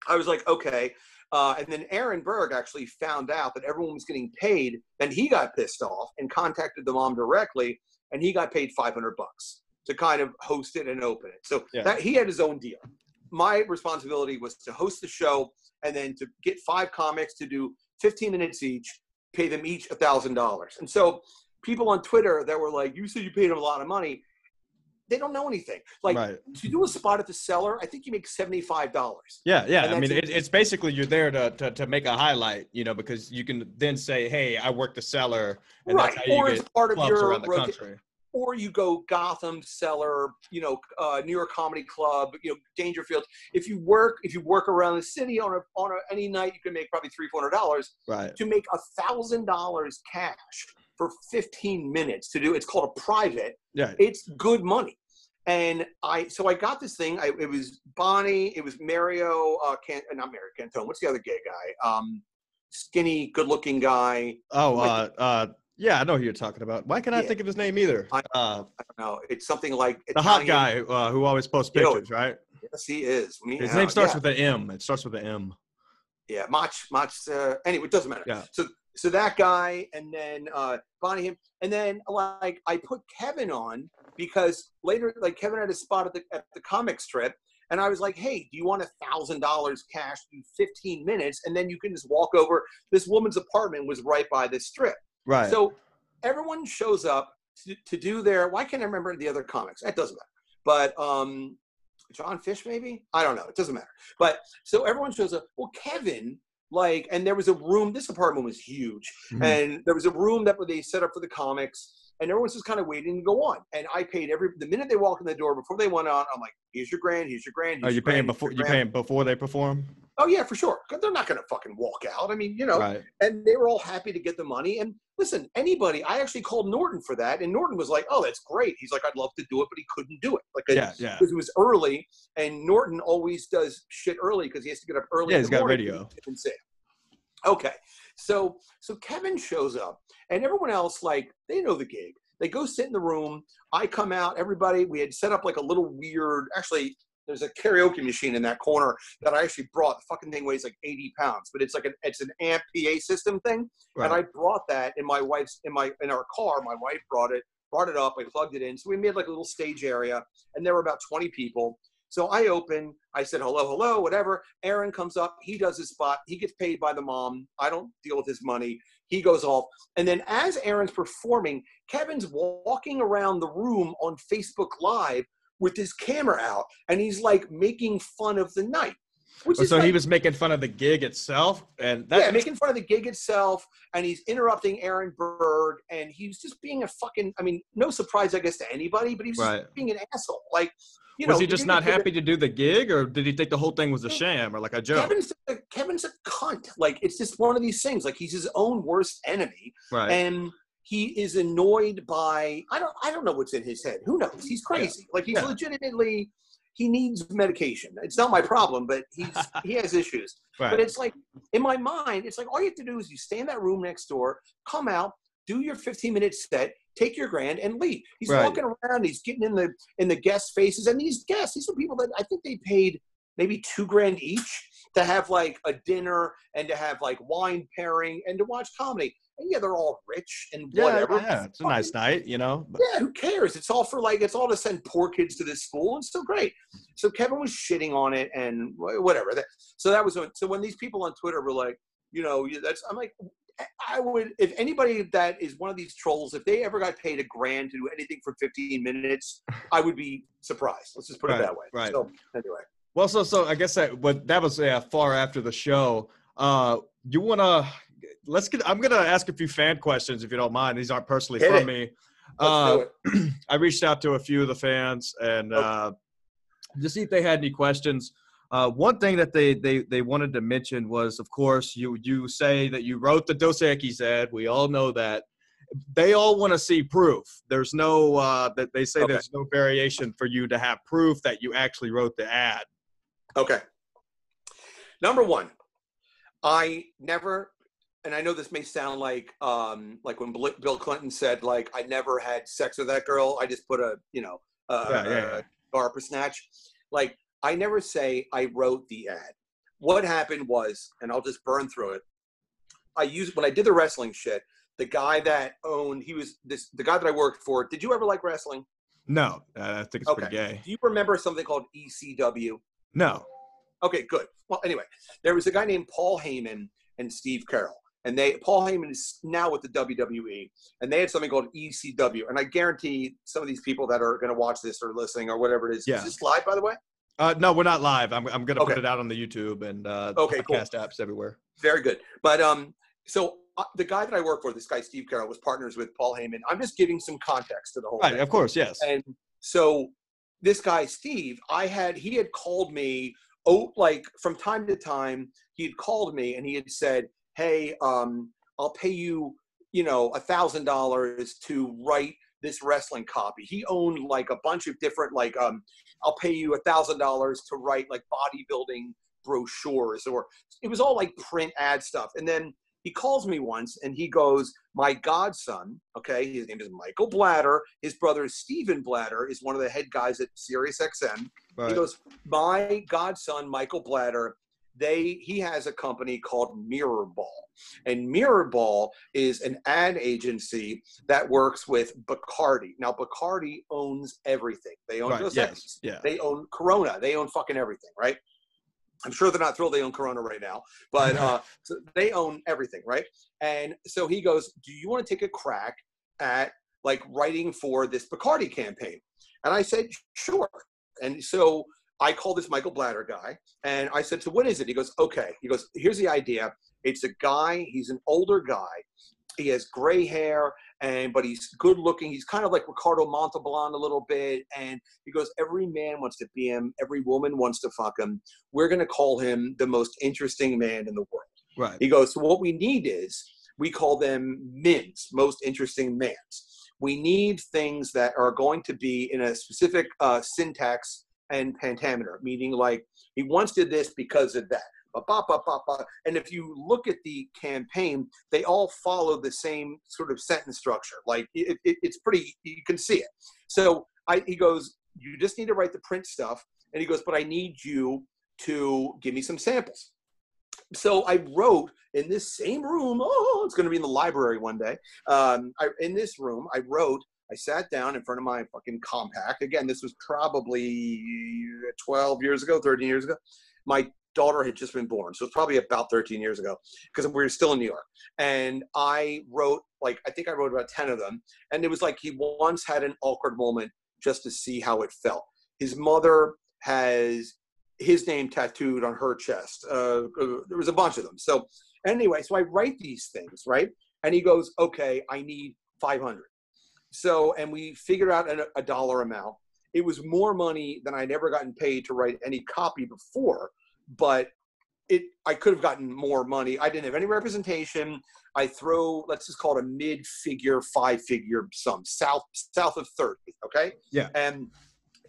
I was like, okay. Uh, and then Aaron Berg actually found out that everyone was getting paid. Then he got pissed off and contacted the mom directly, and he got paid 500 bucks to kind of host it and open it. So Yeah. that he had his own deal. My responsibility was to host the show and then to get five comics to do 15 minutes each, pay them each a thousand dollars. And so people on Twitter that were like, "You said you paid them a lot of money," they don't know anything. Like right. to do a spot at the cellar, I think you make 75 dollars. Yeah, yeah. I mean, it, it's basically you're there to, to to make a highlight, you know, because you can then say, "Hey, I worked the cellar," and right, that's how you or get part of your around the rota- country. Or you go Gotham, Cellar, you know, uh, New York Comedy Club, you know, Dangerfield. If you work, if you work around the city on a on a, any night, you can make probably three, four hundred dollars. Right. To make a thousand dollars cash for fifteen minutes to do, it's called a private. Yeah. It's good money. And I, so I got this thing. I, it was Bonnie. It was Mario. Uh, Can, uh, not Mario Cantone. What's the other gay guy? Um, skinny, good-looking guy. Oh, uh, uh, yeah, I know who you're talking about. Why can't I Yeah. think of his name either? I- Uh, I don't know. It's something like the hot guy who, uh, who always posts pictures, right? Yes, he is. His Meow. name starts Yeah. with an M. It starts with an M. yeah, Mach, Mach. Uh, anyway, it doesn't matter. Yeah. So, so that guy, and then uh, Bonnie, him, and then like I put Kevin on because later, like Kevin had a spot at the at the comic strip, and I was like, hey, do you want a thousand dollars cash in fifteen minutes, and then you can just walk over. This woman's apartment was right by this strip, Right. so everyone shows up to, to do their. Why can't I remember the other comics? That doesn't matter. But um, Jon Fisch, maybe I don't know. It doesn't matter. But so everyone shows up. Well, Kevin, like, and there was a room. This apartment was huge, Mhm. and there was a room that they set up for the comics. And everyone's just kind of waiting to go on. And I paid every the minute they walk in the door before they went on. I'm like, "Here's your grand. Here's your grand." Oh, Are you your grand, paying before you grand." paying before they perform? Oh yeah, for sure. 'Cause they're not going to fucking walk out. I mean, you know, Right. and they were all happy to get the money. And listen, anybody, I actually called Norton for that, and Norton was like, "Oh, that's great." He's like, "I'd love to do it, but he couldn't do it, like, Yeah, yeah. because it was early." And Norton always does shit early because he has to get up early. Yeah, he's got morning video. to even say it. Okay, so so Kevin shows up, and everyone else like they know the gig. They go sit in the room. I come out. Everybody, we had set up like a little weird. Actually, there's a karaoke machine in that corner that I actually brought. The fucking thing weighs like 80 pounds, but it's like an it's an amp PA system thing. Right. And I brought that in my wife's in my in our car. My wife brought it, brought it up. I plugged it in. So we made like a little stage area, and there were about 20 people. So I open. I said hello, hello, whatever. Aaron comes up. He does his spot. He gets paid by the mom. I don't deal with his money. He goes off, and then as Aaron's performing, Kevin's walking around the room on Facebook Live with his camera out, and he's like making fun of the night. Which Oh, so he was making fun of the gig itself, and that yeah, making fun of the gig itself, and he's interrupting Aaron Berg, and he's just being a fucking. I mean, no surprise, I guess, to anybody, but he was Right. just being an asshole. Like, you was know, he just not happy to do the gig, or did he think the whole thing was a sham or like a joke? Kevin's a, Kevin's a cunt. Like, it's just one of these things. Like, he's his own worst enemy, right. and he is annoyed by. I don't. I don't know what's in his head. Who knows? He's crazy. Like, he's Yeah. legitimately. He needs medication. It's not my problem, but he's he has issues. right. But it's like in my mind, it's like all you have to do is you stay in that room next door, come out, do your 15 minute set, take your grand, and leave. He's Right. walking around, he's getting in the in the guest faces, and these guests, these are people that I think they paid maybe two grand each. to have like a dinner and to have like wine pairing and to watch comedy. And yeah, they're all rich and whatever. yeah, it's a nice night, you know. Yeah, who cares? It's all for like it's all to send poor kids to this school, and still great. So Kevin was shitting on it and whatever. So that was so when these people on Twitter were like, you know, that's I'm like, I would if anybody that is one of these trolls, if they ever got paid a grand to do anything for 15 minutes, I would be surprised. Let's just put Right, it that way. right. So anyway, well, so so I guess that what that was yeah, far after the show. Uh, you wanna let's get. I'm gonna ask a few fan questions if you don't mind. These aren't personally Hit from it. me. Uh. I reached out to a few of the fans and Okay. uh, to see if they had any questions. Uh, one thing that they, they they wanted to mention was, of course, you you say that you wrote the Dos Equis ad. We all know that. They all want to see proof. There's no uh, that they say Okay. there's no variation for you to have proof that you actually wrote the ad. Okay. Number one, I never, and I know this may sound like um, like when Bill Clinton said like I never had sex with that girl. I just put a you know a, Yeah, yeah, yeah. a DARPA snatch. Like I never say I wrote the ad. What happened was, and I'll just burn through it. I used when I did the wrestling shit. The guy that owned, he was this. The guy that I worked for. Did you ever like wrestling? No, uh, I think it's pretty Okay. gay. Do you remember something called ECW? No, Okay, good. Well, anyway, there was a guy named Paul Heyman and Steve Carroll, and they Paul Heyman is now with the WWE, and they had something called ECW. And I guarantee some of these people that are going to watch this or listening or whatever it is, Yeah. is this live by the way? Uh, no, we're not live. I'm I'm gonna Okay. put it out on the YouTube and uh, Okay, cool. podcast apps everywhere. Very good. But um, so uh, the guy that I work for, this guy Steve Carroll, was partners with Paul Heyman. I'm just giving some context to the whole Right, thing. of course, yes. And so this guy Steve, I had he had called me oh like from time to time he had called me and he had said, "Hey, um, I'll pay you, you know, a thousand dollars to write this wrestling copy." He owned like a bunch of different like um, I'll pay you a thousand dollars to write like bodybuilding brochures or it was all like print ad stuff. And then he calls me once and he goes, My godson, okay, his name is Michael Blatter. His brother Stephen Blatter is one of the head guys at Sirius XM. Right. He goes, My godson, Michael Blatter, they he has a company called Mirror Ball. And Mirror Ball is an ad agency that works with Bacardi. Now Bacardi owns everything. They own right. Dos Yes. Yeah. They own Corona. They own fucking everything, right? I'm sure they're not thrilled they own Corona right now, but uh, so they own everything, right? And so he goes, "Do you want to take a crack at like writing for this Bacardi campaign?" And I said, "Sure." And so I call this Michael Blatter guy, and I said, "So what is it?" He goes, "Okay." He goes, "Here's the idea. It's a guy. He's an older guy. He has gray hair, and but he's good looking. He's kind of like Ricardo Montalban a little bit. And he goes, every man wants to be him. Every woman wants to fuck him. We're gonna call him the most interesting man in the world." Right. He goes, so what we need is we call them MINs, most interesting mans. We need things that are going to be in a specific uh, syntax and pentameter, meaning like he once did this because of that. And if you look at the campaign, they all follow the same sort of sentence structure. Like it, it, it's pretty, you can see it. So I, he goes, you just need to write the print stuff. And he goes, but I need you to give me some samples so I wrote in this same room. Oh, it's going to be in the library one day. Um, I, in this room, I wrote. I sat down in front of my fucking compact. Again, this was probably 12 years ago, 13 years ago. My daughter had just been born, so it's probably about 13 years ago because we were still in New York. And I wrote like I think I wrote about 10 of them, and it was like he once had an awkward moment just to see how it felt. His mother has his name tattooed on her chest. Uh, uh, there was a bunch of them. So anyway, so I write these things, right? And he goes, okay, I need 500. So, and we figured out a, a dollar amount. It was more money than I'd ever gotten paid to write any copy before, but it I could have gotten more money. I didn't have any representation. I throw, let's just call it a mid-figure, five-figure sum, south south of 30. Okay. Yeah. And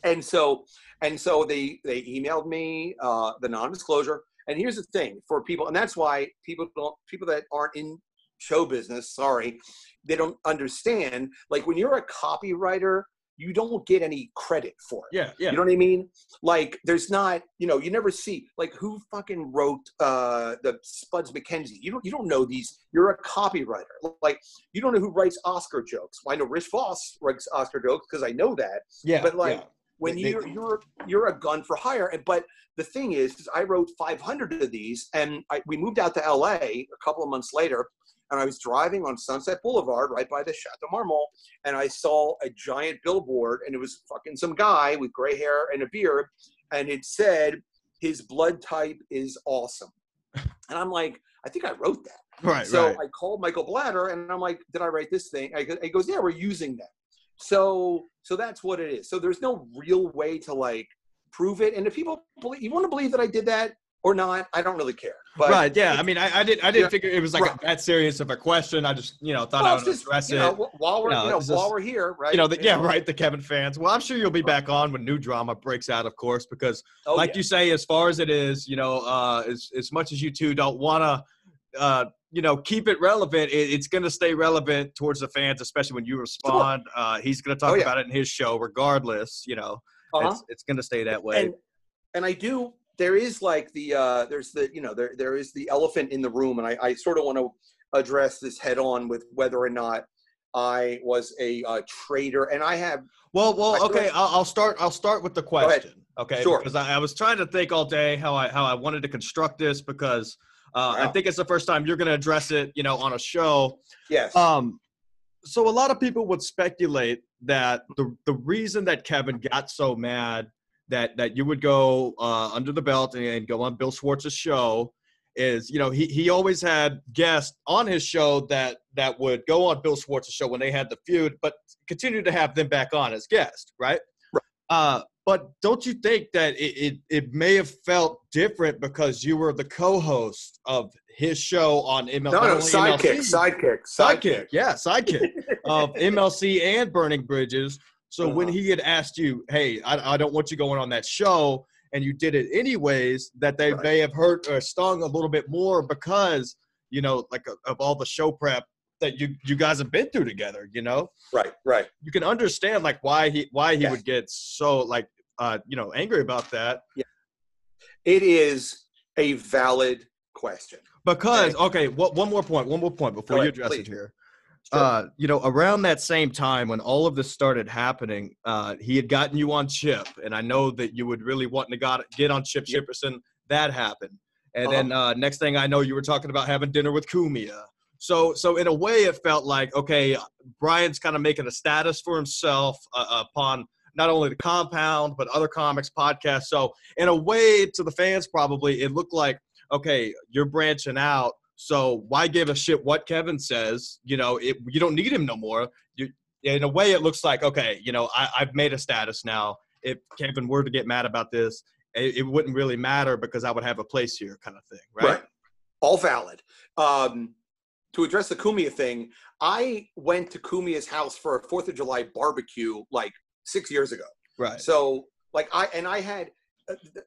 and so and so they they emailed me uh, the non-disclosure. And here's the thing for people, and that's why people don't people that aren't in show business, sorry, they don't understand. Like when you're a copywriter, you don't get any credit for it. Yeah, yeah. You know what I mean? Like, there's not, you know, you never see like who fucking wrote uh the Spuds MacKenzie. You don't you don't know these. You're a copywriter. Like, you don't know who writes Oscar jokes. Well, I know Rich Voss writes Oscar jokes because I know that. yeah, but, like, yeah. When They- they- you're you're you're a gun for hire, and but the thing is, is I wrote 500 of these, and I, we moved out to LA a couple of months later, and I was driving on Sunset Boulevard right by the Chateau Marmont, and I saw a giant billboard, and it was fucking some guy with gray hair and a beard, and it said his blood type is awesome, and I'm like, I think I wrote that. right, So right. I called Michael Blatter and I'm like, did I write this thing? I go- He goes, yeah, we're using that. So so that's what it is. So there's no real way to like prove it. And if people believe, you want to believe that I did that or not, I don't really care. But right, yeah. I mean, I, I did. I didn't figure it was like Right. that serious of a question. I just, you know, thought well, I would just, address you it. know, wh- while we're You know, you know, it's while we're here, right? you know, the, yeah, right. The Kevin fans. Well, I'm sure you'll be back on when new drama breaks out, of course, because Oh, like yeah. you say, as far as it is, you know, uh, as as much as you two don't want to, uh, you know, keep it relevant, it, it's going to stay relevant towards the fans, especially when you respond. Uh, he's going to talk Oh, yeah. about it in his show, regardless. You know, Uh-huh. it's it's going to stay that way. and and I do. There is like the uh, there's the you know there there is the elephant in the room, and I, I sort of want to address this head on with whether or not I was a uh, traitor, and I have Well, well, okay. I'll, I'll start. I'll start with the question. Okay, Sure. Because I, I was trying to think all day how I how I wanted to construct this because uh, I think it's the first time you're going to address it, you know, on a show. yes, Um, so a lot of people would speculate that the the reason that Kevin got so mad that that you would go uh, under the belt and, and go on Bill Schwartz's show is you know he he always had guests on his show that that would go on Bill Schwartz's show when they had the feud, but continue to have them back on as guests, right? Right. Uh, but don't you think that it, it it may have felt different because you were the co-host of his show on ML? no, no, sidekick, MLC, sidekick, sidekick, yeah, sidekick of MLC and Burning Bridges. So when Uh-huh. he had asked you, "Hey, I, I don't want you going on that show," and you did it anyways, that they Right. may have hurt or stung a little bit more because you know, like of, of all the show prep that you you guys have been through together. You know, Right, right. you can understand like why he why he Yes. would get so like uh you know angry about that Yeah. It is a valid question. because okay, what one more point, one more point before you address it here. Sure. uh, you know, around that same time when all of this started happening, uh, he had gotten you on Chip, and I know that you would really want to got, get on Chip Yep. Chipperson. That happened, and Uh-huh. then uh, next thing I know, you were talking about having dinner with Cumia. So, so in a way, it felt like okay, Brian's kind of making a status for himself uh, upon not only the compound but other comics podcasts. So, in a way, to the fans, probably it looked like okay, you're branching out. So why give a shit what Kevin says? You know, it, you don't need him no more. You, in a way, it looks like okay, you know, I, I've made a status now. If Kevin were to get mad about this, it, it wouldn't really matter because I would have a place here, kind of thing, right? right. All valid. Um, to address the Cumia thing, I went to Cumia's house for a Fourth of July barbecue like six years ago. Right. So, like, I and I had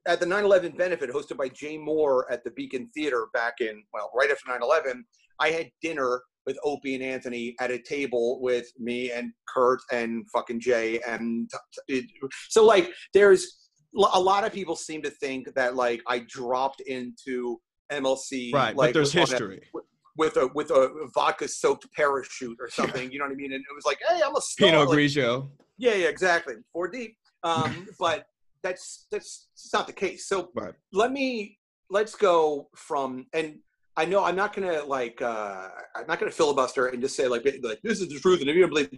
at the 9/11 benefit hosted by Jay Mohr at the Beacon Theater back in well, right after 9/11. I had dinner with Opie and Anthony at a table with me and Kurt and fucking Jay and so like there's a lot of people seem to think that like I dropped into MLC Right, like but there's history. with a with a vodka soaked parachute or something. You know what I mean? And it was like, hey, I'm a star. Pinot Like, Grigio. yeah, yeah, exactly. Four deep. Um, but that's that's it's not the case. So Right. let me let's go from and I know I'm not gonna like uh I'm not gonna filibuster and just say like like this is the truth and if you don't believe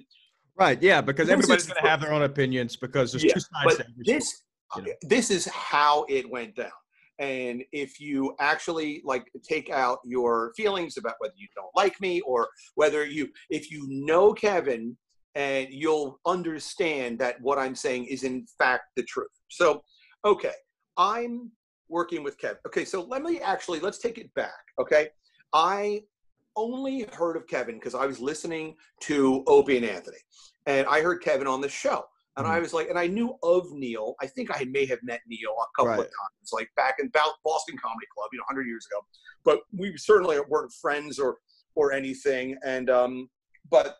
Right. Yeah, because everybody's going to have their own opinions because there's Yeah, two sides but to every story. this you know. this is how it went down. And if you actually like take out your feelings about whether you don't like me or whether you if you know Kevin and you'll understand that what I'm saying is in fact the truth. So, okay, I'm working with Kevin. Okay, so let me actually let's take it back. Okay, I only heard of Kevin because I was listening to Opie and Anthony, and I heard Kevin on the show, and I was like, and I knew of Neil. I think I may have met Neil a couple of times, like back in Bo- Boston Comedy Club, you know, hundred years ago. But we certainly weren't friends or or anything. And um, but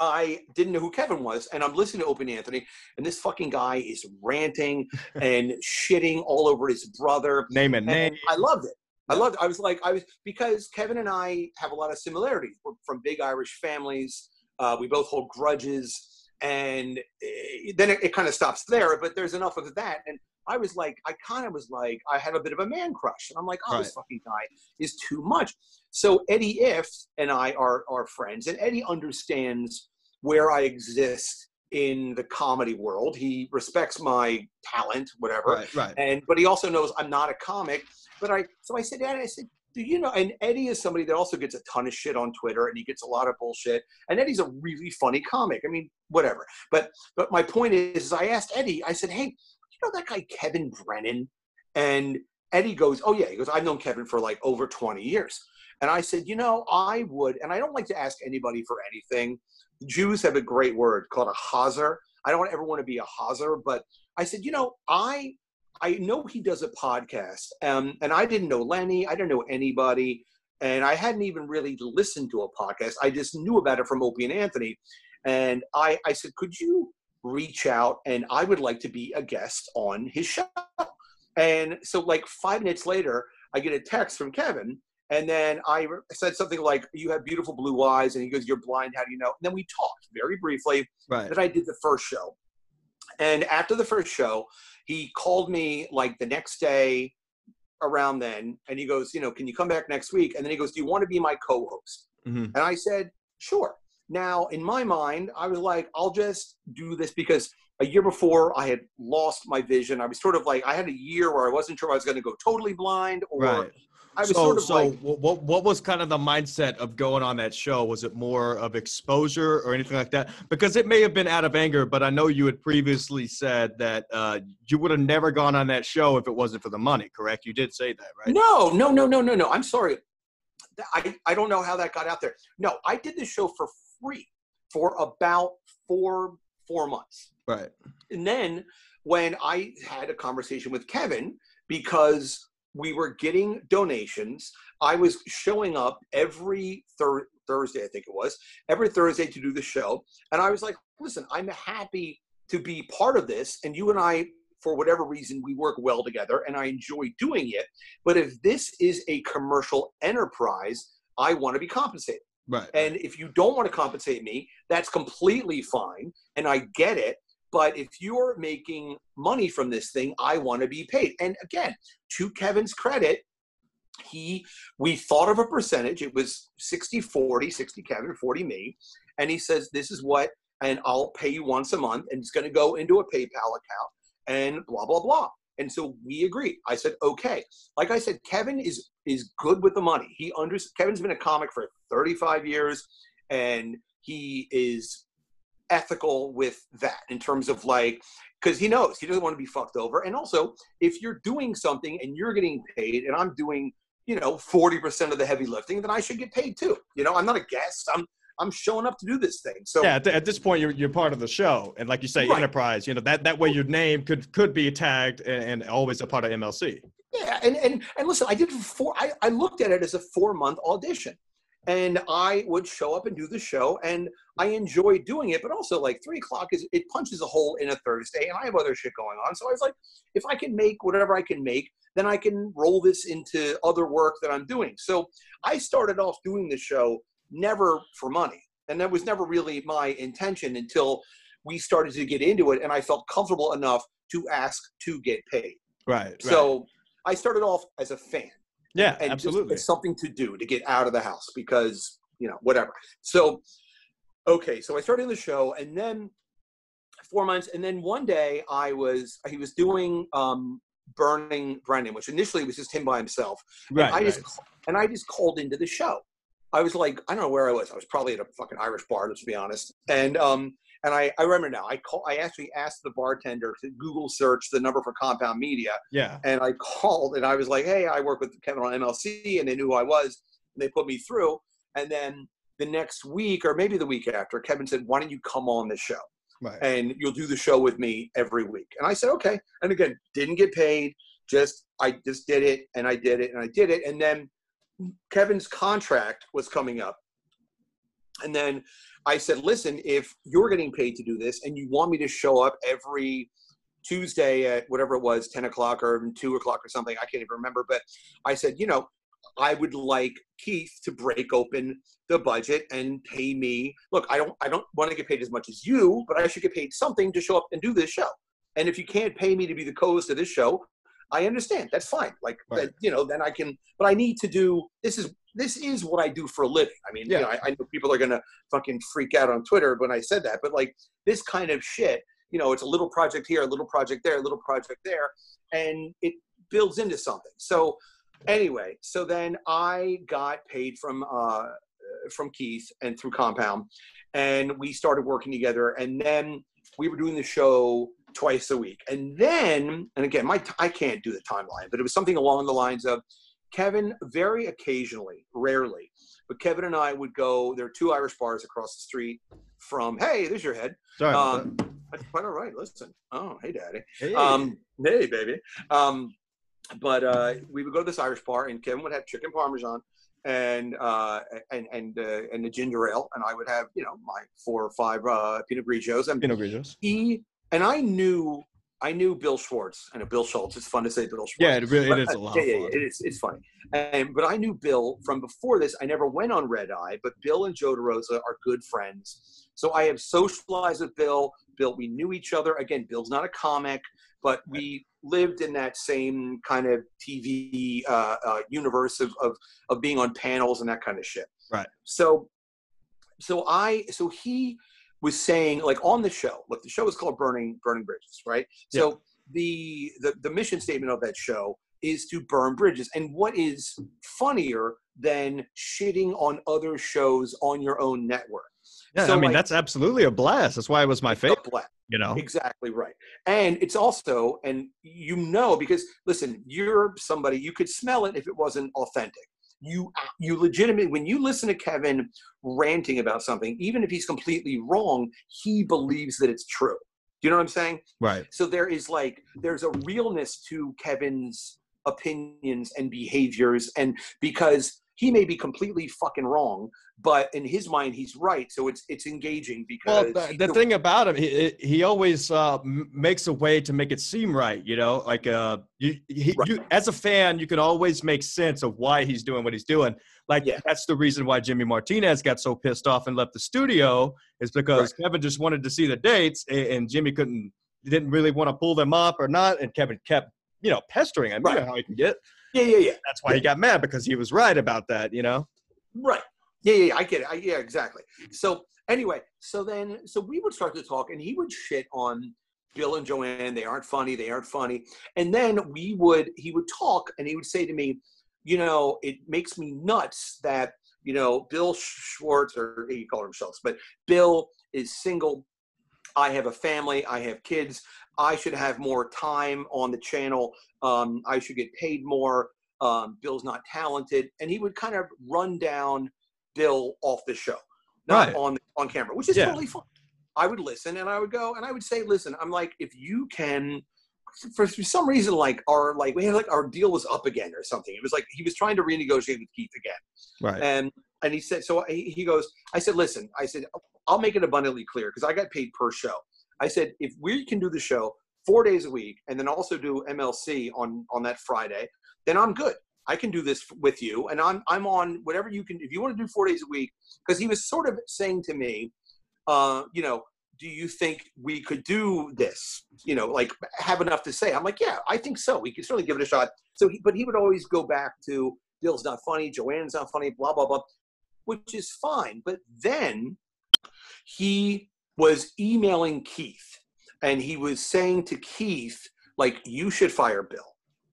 I didn't know who Kevin was, and I'm listening to Opie and Anthony, and this fucking guy is ranting and shitting all over his brother. Name it. And Name. I loved it. I loved it. I was like, I was because Kevin and I have a lot of similarities. We're from big Irish families. Uh, we both hold grudges, and eh, then it, it kind of stops there. But there's enough of that, and I was like, I kind of was like, I had a bit of a man crush, and I'm like, oh, this fucking guy is too much. So Eddie Ifft and I are are friends, and Eddie understands where I exist in the comedy world. He respects my talent, whatever, Right. Right. and but he also knows I'm not a comic. But I so I said, Eddie, I said, do you know? And Eddie is somebody that also gets a ton of shit on Twitter, and he gets a lot of bullshit. And Eddie's a really funny comic. I mean, whatever. But but my point is, is I asked Eddie. I said, hey, you know that guy Kevin Brennan? And Eddie goes, oh yeah. He goes, I've known Kevin for like over 20 years. And I said, you know, I would, and I don't like to ask anybody for anything. Jews have a great word called a hazer. I don't ever want to be a hazer, but I said, you know, I I know he does a podcast, um, and I didn't know Lenny. I didn't know anybody, and I hadn't even really listened to a podcast. I just knew about it from Opie and Anthony, and I I said, could you reach out and I would like to be a guest on his show. And so like five minutes later, I get a text from Kevin. And then I said something like, "You have beautiful blue eyes," and he goes, "You're blind. How do you know?" And then we talked very briefly. Right. Then I did the first show, and after the first show, he called me like the next day around then, and he goes, "You know, can you come back next week?" And then he goes, "Do you want to be my co-host?" Mhm. And I said, "Sure." Now, in my mind, I was like, "I'll just do this because." A year before, I had lost my vision. I was sort of like I had a year where I wasn't sure I was going to go totally blind, or Right. I was so, sort of so like, what what was kind of the mindset of going on that show? Was it more of exposure or anything like that? Because it may have been out of anger, but I know you had previously said that uh, you would have never gone on that show if it wasn't for the money. Correct? You did say that, right? No, no, no, no, no, no. I'm sorry. I, I don't know how that got out there. No, I did this show for free for about four four months. Right. And then when I had a conversation with Kevin, because we were getting donations, I was showing up every thir- Thursday, I think it was, every Thursday to do the show. And I was like, listen, I'm happy to be part of this. And you and I, for whatever reason, we work well together and I enjoy doing it. But if this is a commercial enterprise, I want to be compensated. Right. And if you don't want to compensate me, that's completely fine. And I get it. But if you're making money from this thing, I want to be paid. And again, to Kevin's credit, he we thought of a percentage. It was 60 40, 60 Kevin, 40 me. And he says, This is what, and I'll pay you once a month, and it's going to go into a PayPal account, and blah, blah, blah. And so we agreed. I said, okay. Like I said, Kevin is is good with the money. He under Kevin's been a comic for 35 years, and he is ethical with that in terms of like because he knows he doesn't want to be fucked over. And also, if you're doing something and you're getting paid, and I'm doing you know 40% of the heavy lifting, then I should get paid too. You know, I'm not a guest. I'm I'm showing up to do this thing. So yeah, at, th- at this point, you're, you're part of the show, and like you say, Right. enterprise. You know that that way your name could could be tagged and, and always a part of MLC. Yeah, and and and listen, I did four. I, I looked at it as a four month audition, and I would show up and do the show, and I enjoy doing it. But also, like three o'clock is it punches a hole in a Thursday, and I have other shit going on. So I was like, if I can make whatever I can make, then I can roll this into other work that I'm doing. So I started off doing the show never for money, and that was never really my intention until we started to get into it, and I felt comfortable enough to ask to get paid. Right. right. So I started off as a fan yeah, and absolutely. just as something to do to get out of the house because you know whatever. So okay, so I started the show, and then four months, and then one day I was he was doing um, Burning Brendan, which initially was just him by himself. right. and I just right. and I just called into the show. I was like, I don't know where I was. I was probably at a fucking Irish bar, let's be honest. And um, and I, I remember now. I call. I actually asked the bartender to Google search the number for Compound Media, Yeah. and I called and I was like, "Hey, I work with Kevin on MLC," and they knew who I was. And they put me through, and then the next week or maybe the week after, Kevin said, "Why don't you come on the show Right. and you'll do the show with me every week?" And I said, "Okay." And again, didn't get paid. Just I just did it and I did it and I did it, and then Kevin's contract was coming up, And then I said, listen, if you're getting paid to do this and you want me to show up every Tuesday at whatever it was, 10 o'clock or 2 o'clock or something, I can't even remember. But I said, you know, I would like Keith to break open the budget and pay me. Look, I don't I don't want to get paid as much as you, but I should get paid something to show up and do this show. And if you can't pay me to be the co-host of this show, I understand. That's fine. Like Right. that, you know, then I can. But I need to do. This is this is what I do for a living. I mean, Yeah. you know, I, I know people are gonna fucking freak out on Twitter when I said that, but like this kind of shit, you know, it's a little project here, a little project there, a little project there, and it builds into something. So anyway, so then I got paid from uh, from Keith and through Compound, and we started working together. And then we were doing the show twice a week. And then, and again, my I can't do the timeline, but it was something along the lines of Kevin very occasionally, rarely, but Kevin and I would go. There are two Irish bars across the street from. Hey, there's your head. Sorry. Um, that's quite all right. Listen. Oh, hey, Daddy. Hey. Um, hey, baby. Um, but uh, we would go to this Irish bar, and Kevin would have chicken parmesan and uh, and and uh, and the ginger ale, and I would have you know my four or five uh, Pinot Grigios, and Pinot Grigios. he and I knew I knew Bill Schwartz. I know Bill Schultz. It's fun to say Bill Schwartz. Yeah, it really it is a lot yeah, of yeah, fun. yeah, it is. It's funny. And but I knew Bill from before this. I never went on Red Eye, but Bill and Joe DeRosa are good friends. So I have socialized with Bill. Bill, we knew each other. Again, Bill's not a comic, but we lived in that same kind of TV uh, uh, universe of, of of being on panels and that kind of shit. Right. So, so I so he was saying like on the show. Look, the show is called Burning Burning Bridges, right? So the, the the mission statement of that show is to burn bridges. And what is funnier than shitting on other shows on your own network? Yeah, So, I mean like- that's absolutely a blast. That's why it was my favorite. Black. You know. Exactly right. And it's also, and you know, because listen, you're somebody you could smell it if it wasn't authentic. You you legitimately when you listen to Kevin ranting about something, even if he's completely wrong, he believes that it's true. Do you know what I'm saying? Right. So there is like there's a realness to Kevin's opinions and behaviors, and because he may be completely fucking wrong, but in his mind he's right. So it's it's engaging Well, because the, he's the thing about him, he he always uh, makes a way to make it seem right. You know, like uh, you, he, Right. you as a fan, you can always make sense of why he's doing what he's doing. Like Yeah. that's the reason why Jimmy Martinez got so pissed off and left the studio is because Kevin just wanted to see the dates, a- and Jimmy couldn't, didn't really want to pull them up or not, and Kevin kept, you know, pestering him. You know Right. how he can get. Yeah yeah yeah That's why he got mad because he was right about that. You know. Right. Yeah, yeah, yeah, I get it. I, yeah, exactly. So anyway, so then, so we would start to talk, and he would shit on Bill and Joanne. They aren't funny. They aren't funny. And then we would, he would talk, and he would say to me, you know, it makes me nuts that you know Bill Schwartz, or he called him Schultz, but Bill is single. I have a family. I have kids. I should have more time on the channel. Um, I should get paid more. Um, Bill's not talented, and he would kind of run down Bill off the show, not Right. on on camera, which is Yeah. totally fine. I would listen, and I would go, and I would say, "Listen, I'm like, if you can." For, for some reason, like our like we had like our deal was up again or something. It was like he was trying to renegotiate with Keith again, Right. and and he said, so he, he goes, I said, listen, I said, I'll make it abundantly clear because I got paid per show. I said, if we can do the show four days a week and then also do MLC on on that Friday, then I'm good. I can do this with you, and I'm I'm on whatever you can. If you want to do four days a week, because he was sort of saying to me, uh, you know, do you think we could do this? You know, like have enough to say. I'm like, yeah, I think so. We can certainly give it a shot. So, he, but he would always go back to Bill's not funny, Joanne's not funny, blah blah blah, which is fine. But then he was emailing Keith, and he was saying to Keith, like, you should fire Bill.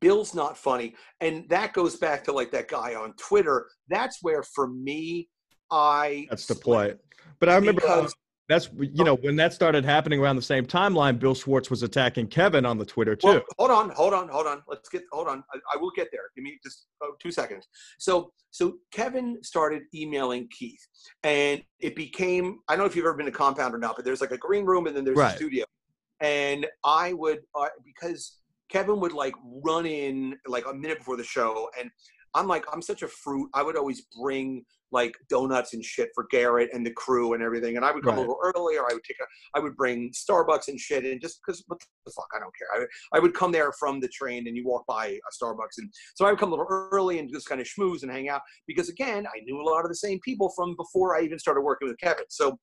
Bill's not funny, and that goes back to like that guy on Twitter. That's where, for me, I That's the point. But I remember because that's you know when that started happening around the same timeline. Bill Schwartz was attacking Kevin on the Twitter too. Well, hold on, hold on, hold on. Let's get hold on. I, I will get there. Give me just oh, two seconds. So, so Kevin started emailing Keith, and it became. I don't know if you've ever been to Compound or not, but there's like a green room, and then there's Right. a studio. And I would uh, because Kevin would like run in like a minute before the show, and I'm like I'm such a fruit. I would always bring like donuts and shit for Garrett and the crew and everything. And I would come Right. a little early, or I would take a, I would bring Starbucks and shit, and just because what the fuck, I don't care. I, would- I would come there from the train, and you walk by a Starbucks, and so I would come a little early and just kind of schmooze and hang out because again, I knew a lot of the same people from before I even started working with Kevin. So,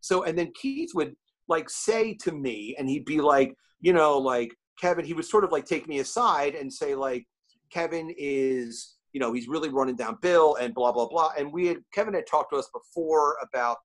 so and then Keith would like say to me, and he'd be like, you know, like Kevin, he would sort of like take me aside and say like, Kevin is you know, he's really running down Bill and blah blah blah. And we had Kevin had talked to us before about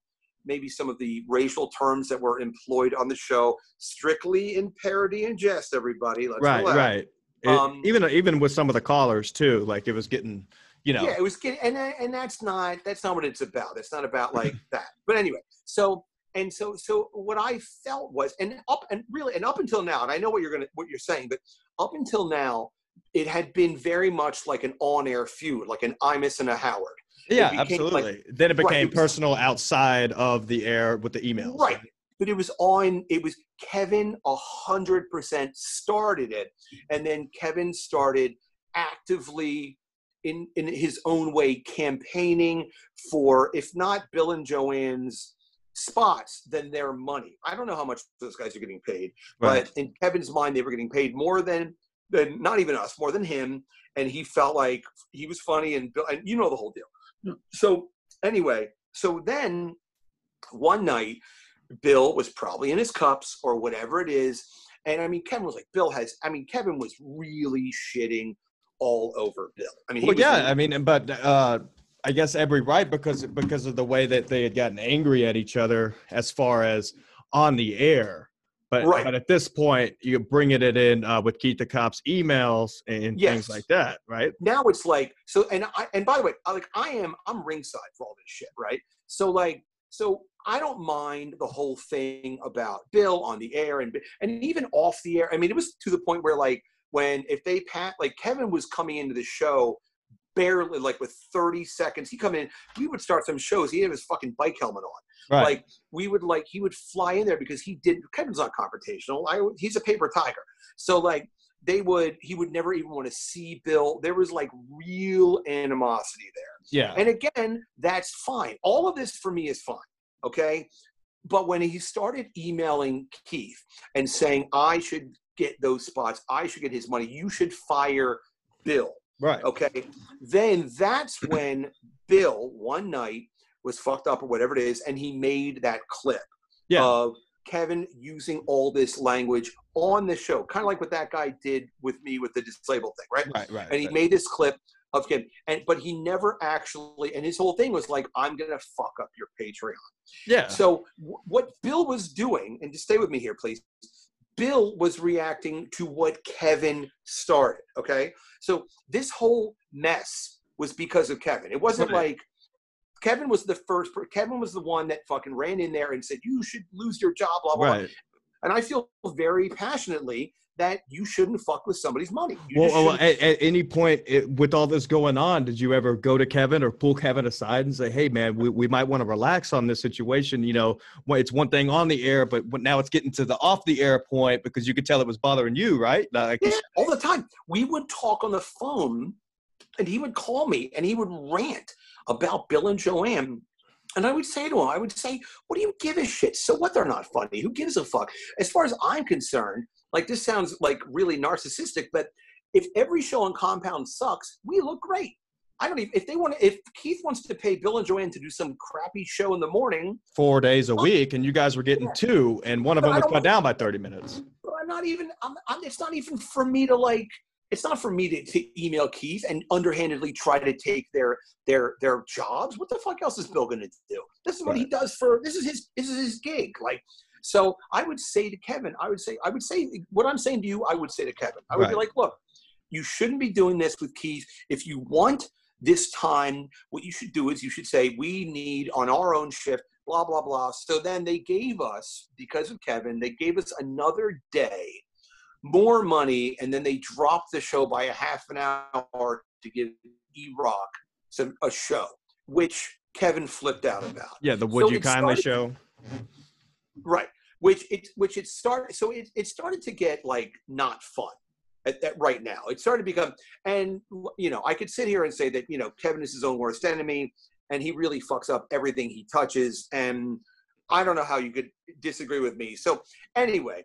maybe some of the racial terms that were employed on the show, strictly in parody and jest. Everybody, let's right, relax. right. It- Um, even even with some of the callers too, like it was getting, you know, Yeah, it was getting, and and that's not that's not what it's about. It's not about like that. But anyway, so and so so what I felt was, and up and really, and up until now, and I know what you're gonna what you're saying, but up until now, it had been very much like an on-air feud, like an Imus and a Howard. yeah, became, like- absolutely. then it Right, became it was- personal outside of the air with the emails. Right. But it was on, it was Kevin a hundred percent started it. And then Kevin started actively in, in his own way campaigning for, if not Bill and Joanne's spots, then their money. I don't know how much those guys are getting paid, Right. but in Kevin's mind, they were getting paid more than than not even us, more than him. And he felt like he was funny and Bill, and you know the whole deal. So anyway, so then one night, Bill was probably in his cups or whatever it is. And I mean, Kevin was like, Bill has, I mean, Kevin was really shitting all over Bill. I mean, he Well, yeah, really- I mean, but uh, I guess every right because because of the way that they had gotten angry at each other as far as on the air. But Right. but at this point, you're bringing it in uh, with Keith the Cop's emails and Yes. things like that, right? now it's like so and I and by the way, I, like I am I'm ringside for all this shit, right? So like so I don't mind the whole thing about Bill on the air and and even off the air. I mean, it was to the point where like when if they pat like Kevin was coming into the show barely like with 30 seconds he come in we would start some shows he had his fucking bike helmet on Right. like we would like he would fly in there because he didn't. kevin's not confrontational. I, he's a paper tiger. So like they would he would never even want to see bill. There was like real animosity there. Yeah. and again that's fine. All of this for me is fine okay? But when he started emailing keith and saying i should get those spots. I should get his money. You should fire bill. Right. okay? Then that's when bill one night was fucked up or whatever it is and he made that clip Yeah. of kevin using all this language on the show kind of like what that guy did with me with the disabled thing right Right. Right. and he right. made this clip of him and but he never actually and his whole thing was like i'm gonna fuck up your patreon yeah. so w- what Bill was doing, and just stay with me here, please. Bill was reacting to what Kevin started. Okay, so this whole mess was because of Kevin. It wasn't Right. like Kevin was the first. Kevin was the one that fucking ran in there and said you should lose your job. Blah blah. blah. right. And I feel very passionately that you shouldn't fuck with somebody's money. You Well, oh, well, at, at any point it, with all this going on, did you ever go to Kevin or pull Kevin aside and say, "Hey, man, we, we might want to relax on this situation"? You know, it's one thing on the air, but but now it's getting to the off the air point because you could tell it was bothering you, right? Like, Yeah, all the time. We would talk on the phone, and he would call me and he would rant about Bill and Joanne. And I would say to him, I would say, What do you give a shit? So what? They're not funny. Who gives a fuck? As far as I'm concerned, like this sounds like really narcissistic, but if every show on Compound sucks, we look great. I don't even, if they want to, if Keith wants to pay Bill and Joanne to do some crappy show in the morning, four days a week, and you guys were getting Yeah. two, and one of But them was cut down by thirty minutes. but I'm not even. I'm, I'm, it's not even for me to like. It's not for me to, to email Keith and underhandedly try to take their their their jobs. What the fuck else is Bill going to do? This is what he does for. This is his. This is his gig. Like, so I would say to Kevin, I would say, I would say what I'm saying to you. I would say to Kevin, I would be like, look, you shouldn't be doing this with Keith. If you want this time, what you should do is you should say, we need on our own shift blah blah blah. So then they gave us, because of Kevin, they gave us another day, more money, and then they dropped the show by a half an hour to give E Rock some a show, which Kevin flipped out about. Yeah, the Would So You Kindly started- show. Right. Which it which it started so it, it started to get like not fun. at, at right now. It started to become, and you know, I could sit here and say that you know Kevin is his own worst enemy, and he really fucks up everything he touches, and I don't know how you could disagree with me. So anyway,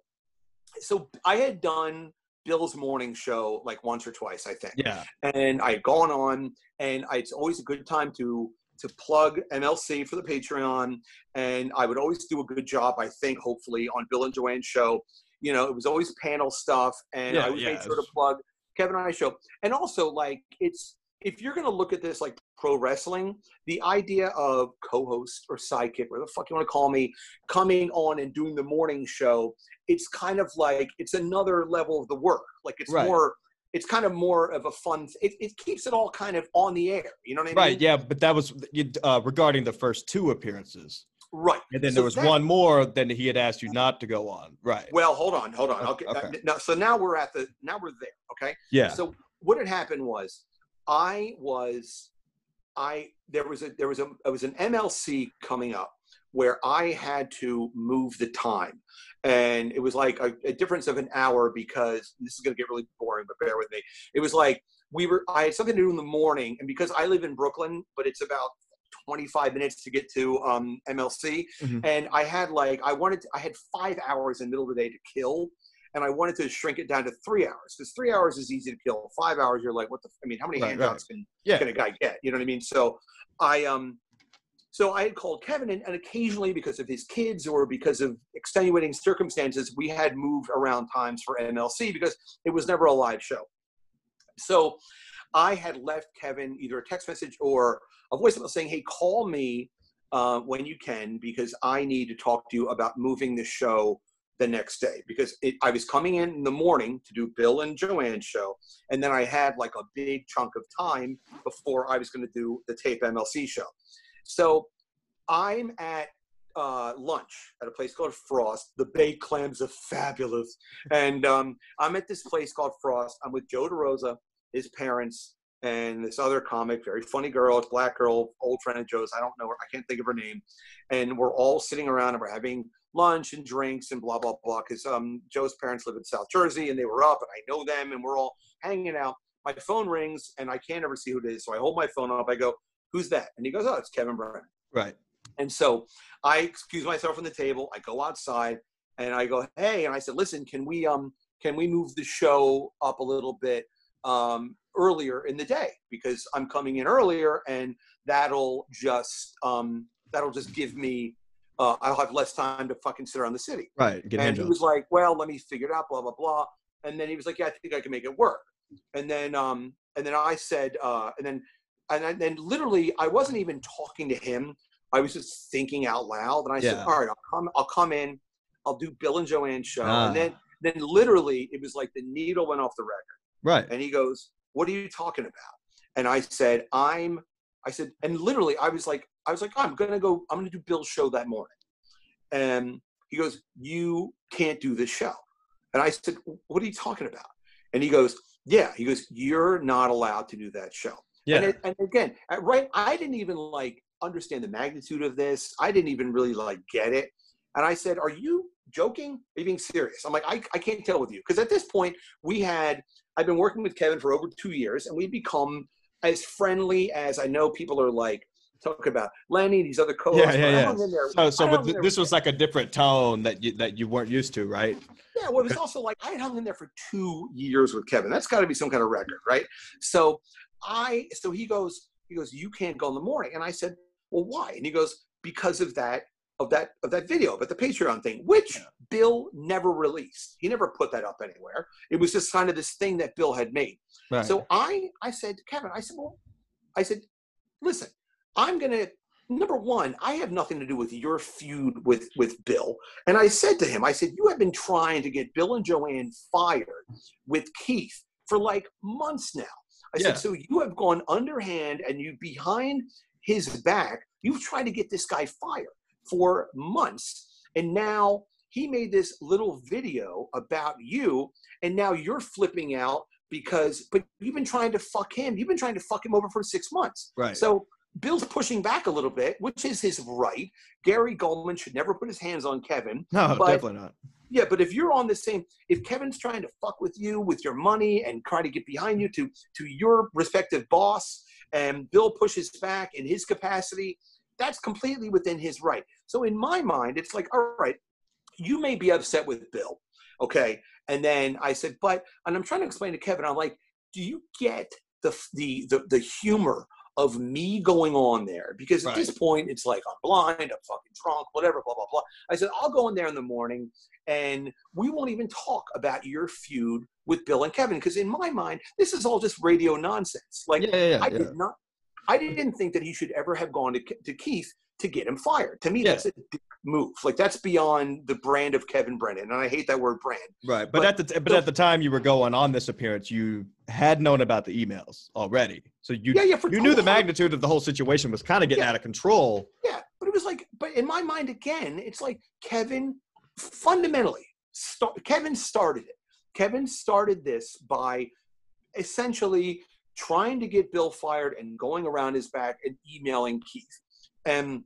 so I had done Bill's morning show like once or twice, I think. Yeah. And I had gone on, and I, it's always a good time to to plug MLC for the Patreon, and I would always do a good job, I think, hopefully, on Bill and Joanne's show. You know, it was always panel stuff, and Yeah, I always yeah, made sure to plug Kevin and I show. And also, like, it's if you're going to look at this like pro wrestling, the idea of co-host or sidekick, whatever the fuck you want to call me, coming on and doing the morning show, it's kind of like it's another level of the work. Like it's Right. more, it's kind of more of a fun. It, it keeps it all kind of on the air. You know what I mean? Right. Yeah. But that was uh, regarding the first two appearances. Right. And then So there was that- one more that he had asked you not to go on. Right. Well, hold on, hold on. Okay, Okay. okay. now, so now we're at the now we're there. Okay. Yeah. So what had happened was I was I there was a there was a it was an MLC coming up where I had to move the time. And it was like a, a difference of an hour because this is gonna get really boring, but bear with me. It was like we were I had something to do in the morning, and because I live in Brooklyn, but it's about 25 minutes to get to um, MLC. Mhm. And I had like I wanted to, I had five hours in the middle of the day to kill and I wanted to shrink it down to three hours because three hours is easy to kill. Five hours, you're like, what the? f- I mean, how many Right, handouts can Yeah. can a guy get? You know what I mean? So I um, so I had called Kevin, and, and occasionally because of his kids or because of extenuating circumstances, we had moved around times for MLC because it was never a live show. So I had left Kevin either a text message or a voicemail saying, "Hey, call me uh, when you can because I need to talk to you about moving the show the next day because it, I was coming in in the morning to do Bill and Joanne's show, and then I had like a big chunk of time before I was going to do the tape MLC show. So I'm at uh, lunch at a place called Frost. The baked clams are fabulous, and um, I'm at this place called Frost. I'm with Joe DeRosa, his parents, and this other comic, very funny girl, black girl, old friend of Joe's. I don't know her. I can't think of her name. And we're all sitting around and we're having lunch and drinks and blah blah blah. Because um, Joe's parents live in South Jersey and they were up and I know them and we're all hanging out. My phone rings and I can't ever see who it is, so I hold my phone up. I go, "Who's that?" And he goes, "Oh, it's Kevin Brennan." Right. And so I excuse myself from the table. I go outside and I go, "Hey," and I said, "Listen, can we um can we move the show up a little bit um earlier in the day because I'm coming in earlier and that'll just um that'll just give me uh, I'll have less time to fucking sit around the city." Right. Get and he was like, "Well, let me figure it out." Blah blah blah. And then he was like, "Yeah, I think I can make it work." And then um and then I said uh and then and then- then literally I wasn't even talking to him. I was just thinking out loud, and I said, "All right, I'll come. I'll come in. I'll do Bill and Joanne's show." Ah. And then then literally it was like the needle went off the record. Right. And he goes, "What are you talking about?" And I said, "I'm." I said, and literally, I was like, I was like, oh, I'm gonna go. I'm gonna do Bill's show that morning. And he goes, "You can't do this show." And I said, "What are you talking about?" And he goes, "Yeah." He goes, "You're not allowed to do that show." Yeah. And, it, and again, at right, I didn't even like understand the magnitude of this. I didn't even really like get it. And I said, "Are you joking? Are you being serious?" I'm like, "I, I can't tell with you because at this point we had I've been working with Kevin for over two years, and we've become as friendly as I know people are like talking about Lenny, these other co-hosts. yeah. Yeah. Yeah. hung in there- So, so, but th- this was like a different tone that you that you weren't used to, right? Yeah, well, it was also like I had hung in there for two years with Kevin. That's got to be some kind of record, right? So I, so he goes, he goes, you can't go in the morning, and I said, well, why? And he goes, because of that, of that, of that video, but the Patreon thing, which Bill never released. He never put that up anywhere. It was just kind of this thing that Bill had made. Right. So I, I said Kevin, I said, well, I said, listen, I'm gonna. Number one, I have nothing to do with your feud with with Bill. And I said to him, I said, you have been trying to get Bill and Joanne fired with Keith for like months now. I Yeah. said, so you have gone underhand and you behind his back, you've tried to get this guy fired for months. And now he made this little video about you, and now you're flipping out because but you've been trying to fuck him. You've been trying to fuck him over for six months. right. So Bill's pushing back a little bit, which is his right. Gary Goldman should never put his hands on Kevin. no, but- definitely not. Yeah, but if you're on the same, if Kevin's trying to fuck with you with your money and trying to get behind you to to your respective boss, and Bill pushes back in his capacity, that's completely within his right. So in my mind, it's like, all right, you may be upset with Bill, okay? And then I said, but, and I'm trying to explain to Kevin, I'm like, do you get the the the, the humor of me going on there because at Right. this point it's like I'm blind, I'm fucking drunk, whatever, blah blah blah. I said I'll go in there in the morning and we won't even talk about your feud with Bill and Kevin because in my mind this is all just radio nonsense. Like yeah, yeah, I yeah. did not, I didn't think that he should ever have gone to, to Keith to get him fired. To me, that's a move. Like that's beyond the brand of Kevin Brennan, and I hate that word brand. Right, but, But- at the t- but at the time you were going on this appearance, you had known about the emails already, so you yeah, yeah. You knew the magnitude of the whole situation was kind of getting Yeah. out of control. Yeah, but it was like, but in my mind again, it's like Kevin fundamentally, start, Kevin started it. Kevin started this by essentially trying to get Bill fired and going around his back and emailing Keith. And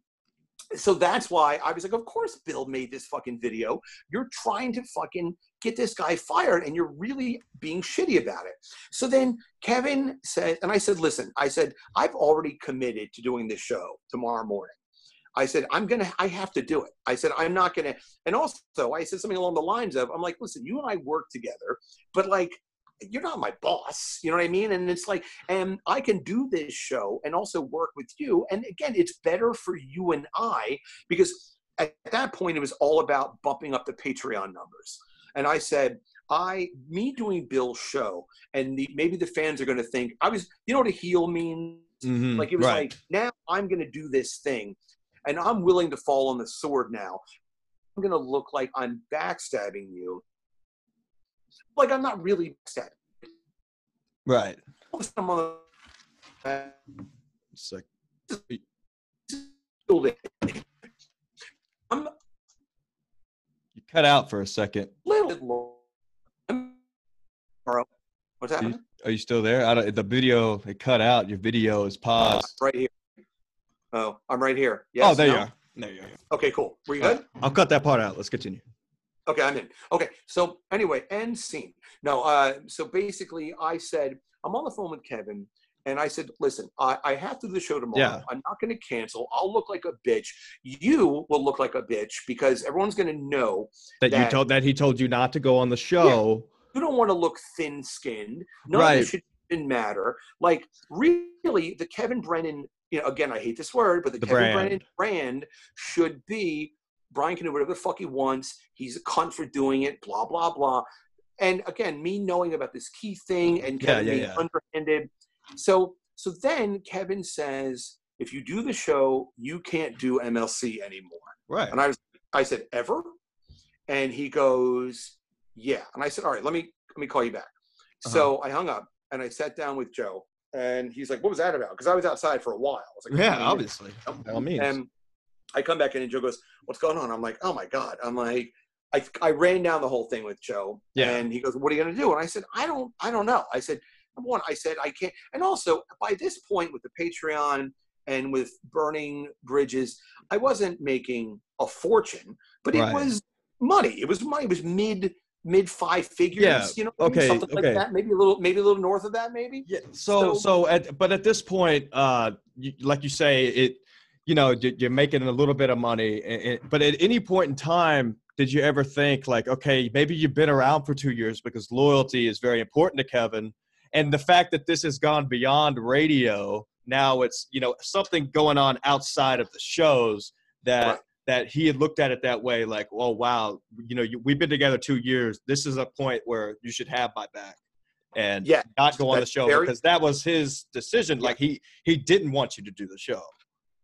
so that's why I was like, of course Bill made this fucking video. You're trying to fucking get this guy fired and you're really being shitty about it. So then Kevin said, and I said, listen, I said, I've already committed to doing this show tomorrow morning. I said, I'm going to, I have to do it. I said, I'm not going to. And also, I said something along the lines of, I'm like, listen, you and I work together, but like, you're not my boss. You know what I mean? And it's like, and I can do this show and also work with you. And again, it's better for you and I because at that point, it was all about bumping up the Patreon numbers. And I said, I, me doing Bill's show, and the, maybe the fans are going to think I was, you know what a heel means? Mhm, Like it was right. like now I'm going to do this thing, and I'm willing to fall on the sword now. I'm going to look like I'm backstabbing you, like I'm not really backstabbing. right. I'm on the- It's like, I'm you cut out for a second. little. What's Are happening? you, are you still there? I don't, the video it cut out. Your video is Uh, paused. right here. Oh, I'm right here. Yes, oh, there you are. There you are. Okay, cool. Were you good? right, I'll cut that part out. Let's continue. Okay, I'm in. Okay, so anyway, end scene. No, uh, so basically, I said I'm on the phone with Kevin, and I said, "Listen, I, I have to do the show tomorrow. Yeah. I'm not going to cancel. I'll look like a bitch. You will look like a bitch because everyone's going to know That, you told that he told you not to go on the show. you don't want to look thin-skinned. None of Right. this should even matter. Like really, the Kevin Brennan. You know, again, I hate this word, but the, The Kevin brand. Brennan brand should be Brian can do whatever the fuck he wants. He's a cunt for doing it. Blah blah blah. And again, me knowing about this key thing and Kevin yeah, being yeah. underhanded. So so then Kevin says, if you do the show, you can't do MLC anymore. Right. And I was, I said, ever? And he goes, yeah. And I said, all right, let me let me call you back. Uh-huh. So I hung up and I sat down with Joe, and he's like, what was that about? Because I was outside for a while. I was like, Yeah, obviously. By all means. And I come back in and Joe goes, "What's going on?" I'm like, "Oh my god!" I'm like, I, I ran down the whole thing with Joe, Yeah. and he goes, "What are you gonna do?" And I said, "I don't, I don't know." I said, "Number one, I said I can't." And also, by this point, with the Patreon and with burning bridges, I wasn't making a fortune, but it was money. It was money. It was mid mid five figures. Yeah, You know, okay, something okay. like that. Maybe a little, maybe a little north of that. Maybe. Yeah. So So- so at but at this point, uh, you, like you say, it, you know, you- you're making a little bit of money. But at any point in time, did you ever think like, okay, maybe you've been around for two years because loyalty is very important to Kevin, and the fact that this has gone beyond radio, now it's you know something going on outside of the shows that. Right. That he had looked at it that way, like, oh wow, you know, you, we've been together two years. This is a point where you should have my back, and Yeah, not go on the show very- because that was his decision. Yeah. Like he he didn't want you to do the show.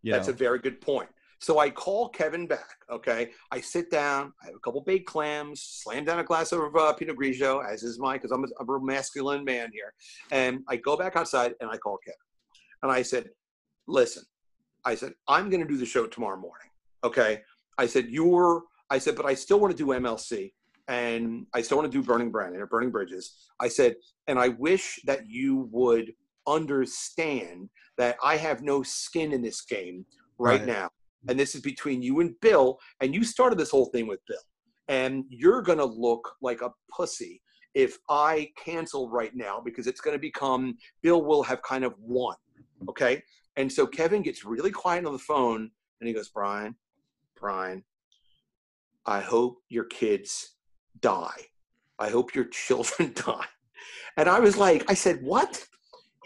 You That's a very good point. So I call Kevin back. Okay, I sit down. I have a couple baked clams. Slam down a glass of uh, Pinot Grigio, as is mine, because I'm a, I'm a masculine man here. And I go back outside and I call Kevin, and I said, "Listen, I said I'm going to do the show tomorrow morning. Okay, I said you're. I said, but I still want to do MLC, and I still want to do Burning Brandon or Burning Bridges. I said, and I wish that you would understand that I have no skin in this game right, Right. now. And this is between you and Bill. And you started this whole thing with Bill. and you're gonna look like a pussy if I cancel right now because it's gonna become Bill will have kind of won. Okay. And so Kevin gets really quiet on the phone and he goes, Brian, Brian, I hope your kids die. I hope your children die. And I was like, I said, what?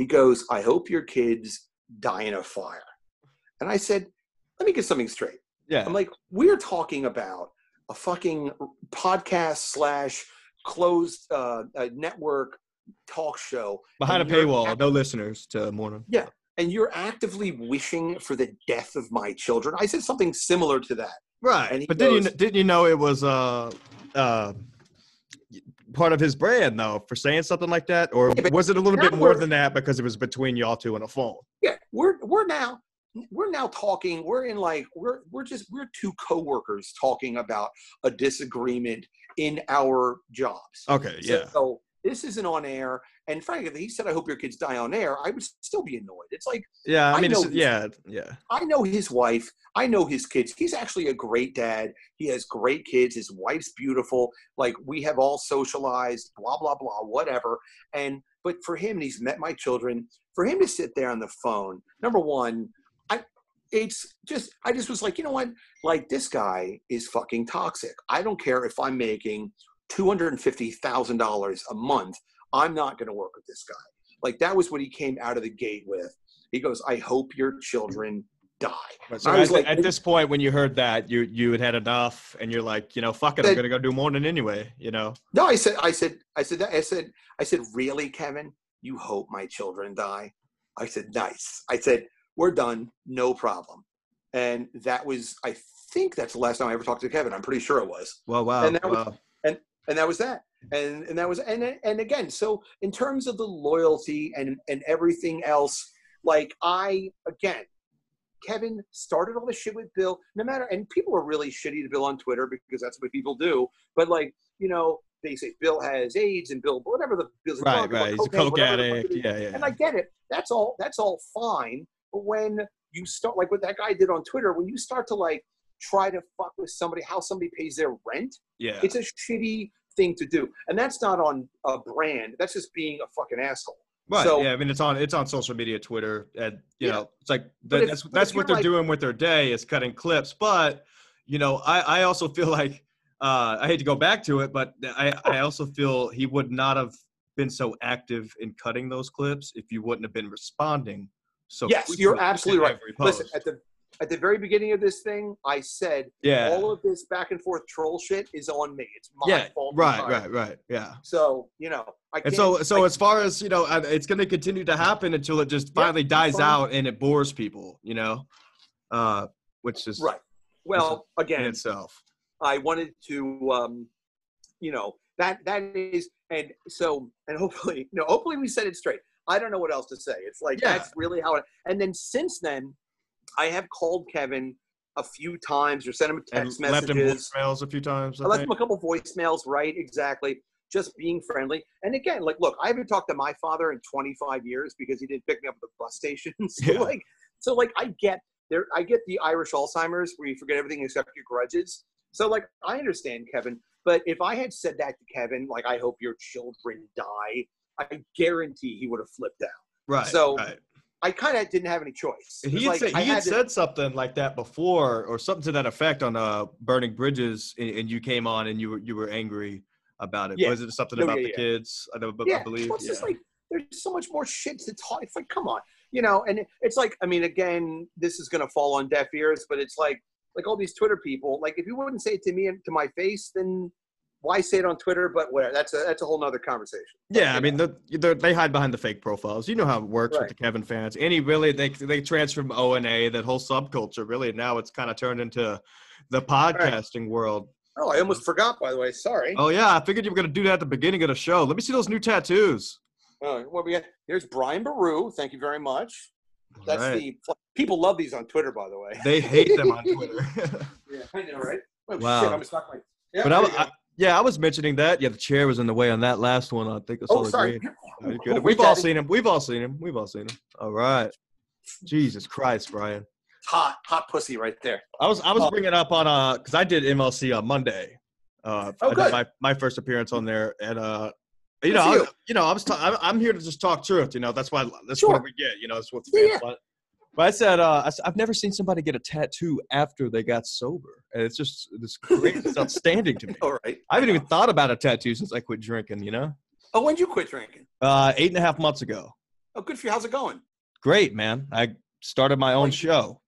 He goes, I hope your kids die in a fire. And I said, let me get something straight. Yeah. I'm like, we're talking about a fucking podcast slash closed uh, network talk show. Behind a paywall, act- no listeners to Morning. Yeah, and you're actively wishing for the death of my children. I said something similar to that. Right. But didn't you didn't you know it was uh uh part of his brand though for saying something like that, or Yeah, was it a little bit more than that because it was between y'all two on a phone? Yeah, we're we're now we're now talking. We're in like we're we're just we're two coworkers talking about a disagreement in our jobs. Okay. So- Yeah. So this isn't on air. And frankly, he said, "I hope your kids die on air," I would still be annoyed. It's like Yeah. I I mean, know- yeah. Yeah. I know his wife. I know his kids. He's actually a great dad. He has great kids. His wife's beautiful. Like we have all socialized, blah, blah, blah, whatever. And, but for him, and he's met my children, for him to sit there on the phone, number one, I, it's just, I just was like, you know what? Like this guy is fucking toxic. I don't care if I'm making $250,000 a month. I'm not going to work with this guy. Like that was what he came out of the gate with. He goes, I hope your children die. But so I was at, like- at this point, when you heard that, you you had had enough, and you're like, you know, fuck it, I'm gonna go do Morning anyway. You know. No, I said, I said, I said that. I said, I said, really, Kevin? You hope my children die? I said, nice. I said, we're done, no problem. And that was, I think that's the last time I ever talked to Kevin. I'm pretty sure it was. Well, wow. And that was- wow. And that was that. And and that was and and again, so in terms of the loyalty and and everything else, like I again, Kevin started all this shit with Bill. No matter, and people are really shitty to Bill on Twitter because that's what people do. But like, you know, they say Bill has AIDS and Bill, whatever the Bill's Right. Right. He's a coke the addict. Yeah. Yeah. And I get it. That's all. That's all fine. But when you start, like what that guy did on Twitter, when you start to like try to fuck with somebody, how somebody pays their rent, yeah. it's a shitty thing to do, and that's not on a brand. That's just being a fucking asshole. Right. So- yeah. I mean, it's on it's on social media, Twitter, and you Yeah. know, it's like if- that's that's what they're like- doing with their day is cutting clips. But you know, I I also feel like uh, I hate to go back to it, but I I also feel he would not have been so active in cutting those clips if you wouldn't have been responding. So yes, you're absolutely right. Listen, at the at the very beginning of this thing, I said yeah. all of this back and forth troll shit is on me. It's my yeah. fault. Right. Right. Right. Yeah. So you know, I can't. And so, so I- as far as you know, it's going to continue to happen until it just finally it's dies fine. out and it bores people. You know, uh, which is right. Well, in again, itself. I wanted to, um, you know, that that is, and so, and hopefully, you know, hopefully we said it straight. I don't know what else to say. It's like Yeah. that's really how it. And then since then, I have called Kevin a few times or sent him And text left him voicemails a few times. I I left him a couple voicemails. Right, exactly. Just being friendly. And again, like, look, I haven't talked to my father in 25 years because he didn't pick me up at the bus station. so Yeah. like, so like, I get there. I get the Irish Alzheimer's where you forget everything except your grudges. So like, I understand Kevin. But if I had said that to Kevin, like, I hope your children die, I guarantee he would have flipped out. right. so, right. I kind of didn't have any choice. He had, like, said, he had had to- something like that before, or something to that effect on uh, burning bridges, and, and you came on and you were you were angry about it. Yeah. Was it something No, about yeah, the yeah. kids? I, know, yeah, I believe. well, it's yeah. just like there's so much more shit to talk. It's like, come on, you know. And it- it's like, I mean, again, this is gonna fall on deaf ears, but it's like, like all these Twitter people. Like, if you wouldn't say it to me and to my face, then why say it on Twitter? But where? That's a that's a whole nother conversation. Yeah, I mean, the, they hide behind the fake profiles. You know how it works Right. with the Kevin fans. Any really, they they transfer from O and A, that whole subculture. Really, now it's kind of turned into the podcasting world. Oh, I almost forgot. By the way, sorry. Oh yeah, I figured you were gonna do that at the beginning of the show. Let me see those new tattoos. Uh, oh, what we got? Here's Brian Boru. Thank you very much. That's Right. the people love these on Twitter, by the way. They hate them on Twitter. yeah, I know, right? Oh, Wow. Shit, I'm stuck my. Yeah, but I. I, yeah, I was mentioning that. Yeah, the chair was in the way on that last one. I think it's oh, all sorry. agreed. Oh, good. oh, We've all seen him. We've all seen him. We've all seen him. All right. Jesus Christ, Brian. hot, hot pussy right there. I was I was Oh. bringing up on uh because I did MLC on Monday. Uh, Oh, I good. my my first appearance on there, and uh, you know, for I, you. you know, I was ta- I'm, I'm here to just talk truth. You know, that's why that's Sure. what we get. You know, that's what the Yeah, fans. But I said, uh, I have never seen somebody get a tattoo after they got sober, and it's just it's great. it's outstanding to me. All right. I haven't even thought about a tattoo since I quit drinking. You know, Oh, when'd you quit drinking? uh, eight and a half months ago. Oh, good for you. How's it going? Great, man. I started my own you- show.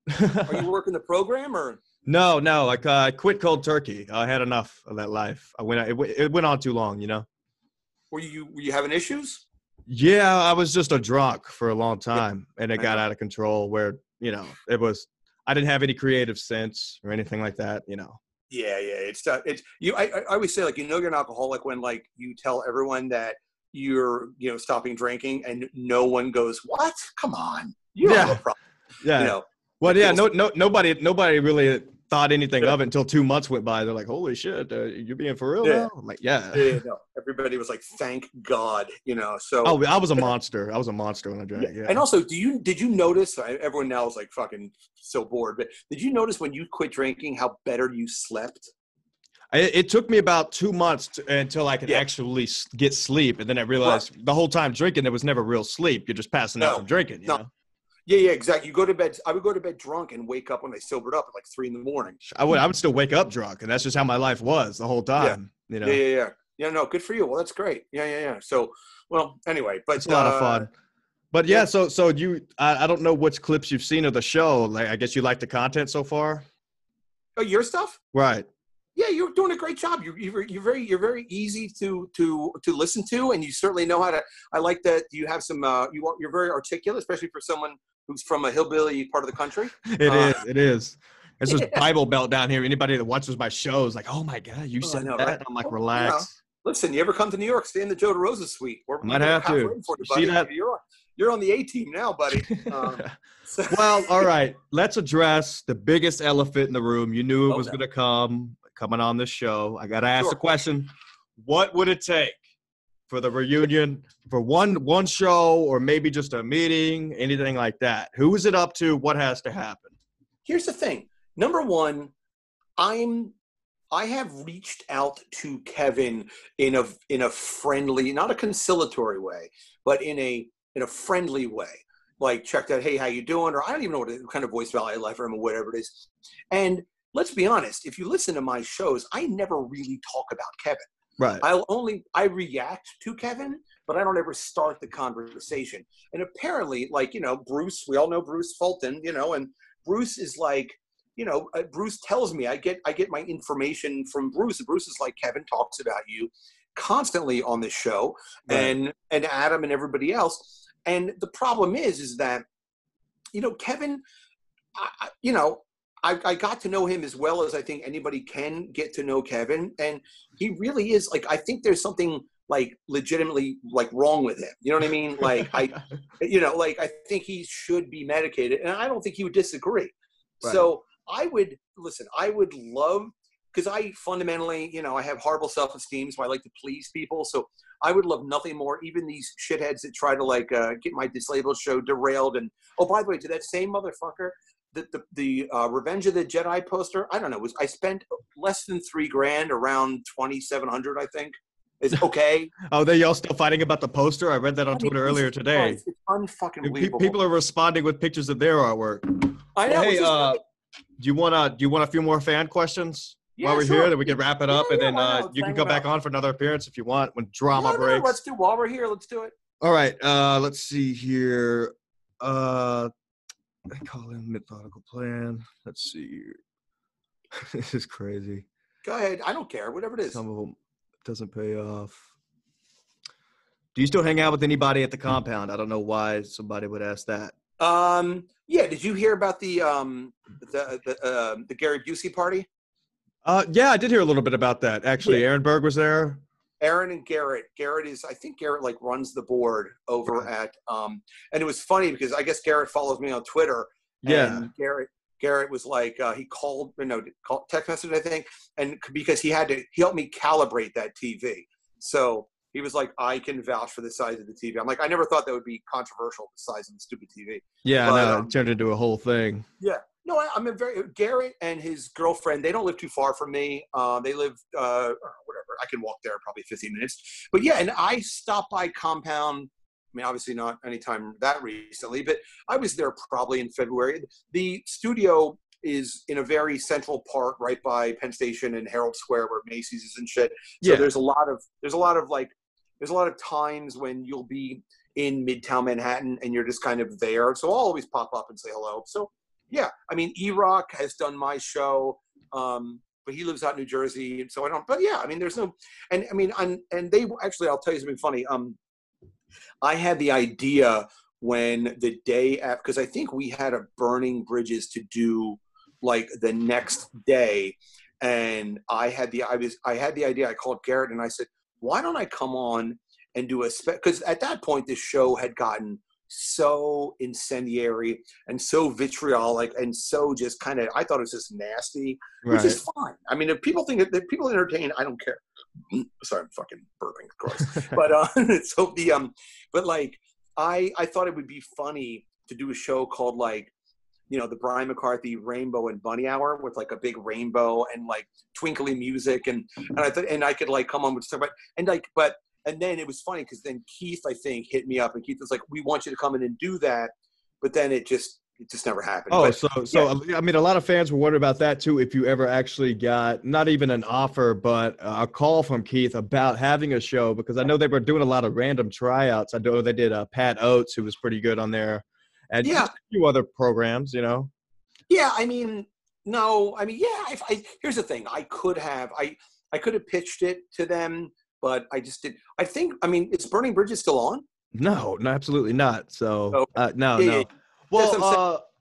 Are you working the program or? no, no, like uh, I quit cold turkey. I had enough of that life. I went. It, it went on too long. You know. Were you were you having issues? Yeah, I was just a drunk for a long time, and it got out of control. Where you know it was, I didn't have any creative sense or anything like that. You know. Yeah, yeah. It's uh, it's you. I, I always say like you know you're an alcoholic when like you tell everyone that you're you know stopping drinking and no one goes what? Come on, you don't have Yeah. a problem. Yeah. You know. well, yeah. No, no, nobody, nobody really thought anything of it until two months went by. They're like, "Holy shit, uh, you're being for real Yeah. now?" I'm like, yeah. Yeah, no. Everybody was like, "Thank God," you know. So Oh, I was a monster. I was a monster when I drank. Yeah. And also, do you did you notice? Everyone now is like fucking so bored. But did you notice when you quit drinking how better you slept? It, it took me about two months to, until I could Yeah. actually get sleep, and then I realized the whole time drinking there was never real sleep. You're just passing out from drinking. You No. know? Yeah, yeah, exactly. You go to bed. I would go to bed drunk and wake up when I sobered up at like three in the morning. I would I would still wake up drunk, and that's just how my life was the whole time. You know, Yeah, yeah, yeah. Yeah, no, good for you. Well, that's great. Yeah, yeah, yeah. So, well, anyway, but it's a lot of uh, fun. But yeah, yeah. so so you I, I don't know which clips you've seen of the show. Like I guess you like the content so far, Oh, your stuff? right? Yeah, you're doing a great job. You're, you're you're very you're very easy to to to listen to, and you certainly know how to. I like that you have some. Uh, you are you're very articulate, especially for someone who's from a hillbilly part of the country. It is. Uh, It is. It's this. Bible Belt down here. Anybody that watches my show is like, "Oh my god, you Oh, said know, that." right? I'm like, Well, you know, "Relax." Listen, you ever come to New York? Stay in the Joe DeRosa suite. We're, Might we're have to. For you, See that? You're on, you're on the A team now, buddy. Um, so- well, all right. Let's address the biggest elephant in the room. You knew it was Okay. going to come coming on this show. I got to ask Sure. the question: What would it take for the reunion for one one show, or maybe just a meeting, anything like that? Who is it up to? What has to happen? here's the thing number one i'm i have reached out to kevin in a in a friendly not a conciliatory way but in a in a friendly way like checked out hey how you doing or i don't even know what kind of i left for him or whatever it is and let's be honest if you listen to my shows i never really talk about kevin Right. I'll only I react to Kevin, but I don't ever start the conversation. And apparently, like you know, Bruce, we all know Bruce Fulton, you know, and Bruce is like, you know, uh, Bruce tells me I get I get my information from Bruce, and Bruce is like Kevin talks about you constantly on this show, Right. and and Adam and everybody else. And the problem is, is that you know, Kevin, I, you know. I, I got to know him as well as I think anybody can get to know Kevin, and he really is like I think there's something like legitimately like wrong with him. You know what I mean? Like I, you know, like I think he should be medicated, and I don't think he would disagree. Right. So I would listen. I would love because I fundamentally, you know, I have horrible self-esteem, so I like to please people. So I would love nothing more. Even these shitheads that try to like uh, get my disabled show derailed. And oh, by the way, to that same motherfucker, the the, the uh, Revenge of the Jedi poster. I don't know. Was I spent less than three grand, around twenty seven hundred, I think. Is okay. oh, they y'all still fighting about the poster? I read that on I mean, Twitter earlier today. Christ, It's unfucking Pe- People are responding with pictures of their artwork. I know. Well, hey, uh, do you want to do you want a few more fan questions Yeah, while we're sure. here? Then we can wrap it up, Yeah, and yeah, then why uh, you can hang come back on for another appearance if you want when drama no, no, breaks. let's do while we're here. Let's do it. All right, uh, let's see here. Uh, I call him methodical plan. Let's see. this is crazy. Go ahead. I don't care. Whatever it is. Some of them doesn't pay off. Do you still hang out with anybody at the compound? I don't know why somebody would ask that. Um. Yeah. Did you hear about the um the the um the Gary Busey party? Uh, yeah, I did hear a little bit about that. Actually, Aaron Berg was there. Aaron and Garrett. Garrett is, I think Garrett like runs the board over Right. at, um, and it was funny because I guess Garrett follows me on Twitter. Yeah. And Garrett, Garrett was like, uh, he called, you know, call, text message, I think, and because he had to, he helped me calibrate that TV. So he was like, I can vouch for the size of the TV. I'm like, I never thought that would be controversial, the size of the stupid TV. Yeah, But, know. um, it turned into a whole thing. No, I, I'm a very Garrett and his girlfriend. They don't live too far from me. Uh, they live uh, whatever. I can walk there probably 15 minutes. But yeah, and I stopped by Compound. I mean, obviously not anytime that recently, but I was there probably in February. The studio is in a very central part, right by Penn Station and Herald Square, where Macy's is and shit. So Yeah. there's a lot of there's a lot of like there's a lot of times when you'll be in Midtown Manhattan and you're just kind of there. So I'll always pop up and say hello. So yeah, I mean, E-Rock has done my show, um, but he lives out in New Jersey, and so I don't. But yeah, I mean, there's no, and I mean, and, and they actually, I'll tell you something funny. Um, I had the idea when the day after, because I think we had a burning bridges to do like the next day, and I had the I was I had the idea. I called Garrett and I said, why don't I come on and do a spec? Because at that point, this show had gotten so incendiary and so vitriolic and so just kind of I thought it was just nasty, which Right. is fine. I mean, if people think that people entertain, I don't care. Sorry, I'm fucking burping, of course. but uh, so the um, but like I I thought it would be funny to do a show called like you know the Brian McCarthy Rainbow and Bunny Hour with like a big rainbow and like twinkly music and and I thought and I could like come on with stuff but and like but and then it was funny because then Keith I think hit me up and Keith was like we want you to come in and do that but then it just it just never happened. Oh, But- so so I mean, a lot of fans were wondering about that too. If you ever actually got not even an offer, but a call from Keith about having a show, because I know they were doing a lot of random tryouts. I know they did uh, Pat Oates, who was pretty good on there, and Yeah. a few other programs. You know, Yeah, I mean, no, I mean, yeah. If I here's the thing, I could have, I, I could have pitched it to them, but I just did. I think, I mean, is Burning Bridges still on? no, no, absolutely not. So Oh, uh, no, yeah, no. yeah, Well,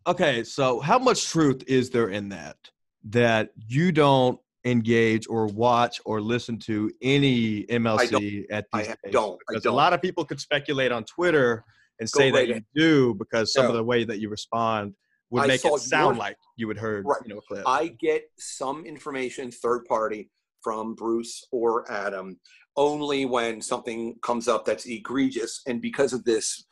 uh, okay. So, how much truth is there in that that you don't engage or watch or listen to any MLC at I these ha- days? don't. I Because don't. a lot of people could speculate on Twitter and Go say that right you ahead. do because some of the way that you respond would I make it sound your- like you had heard, Right. you know, a clip. I get some information third party from Bruce or Adam only when something comes up that's egregious, and because of this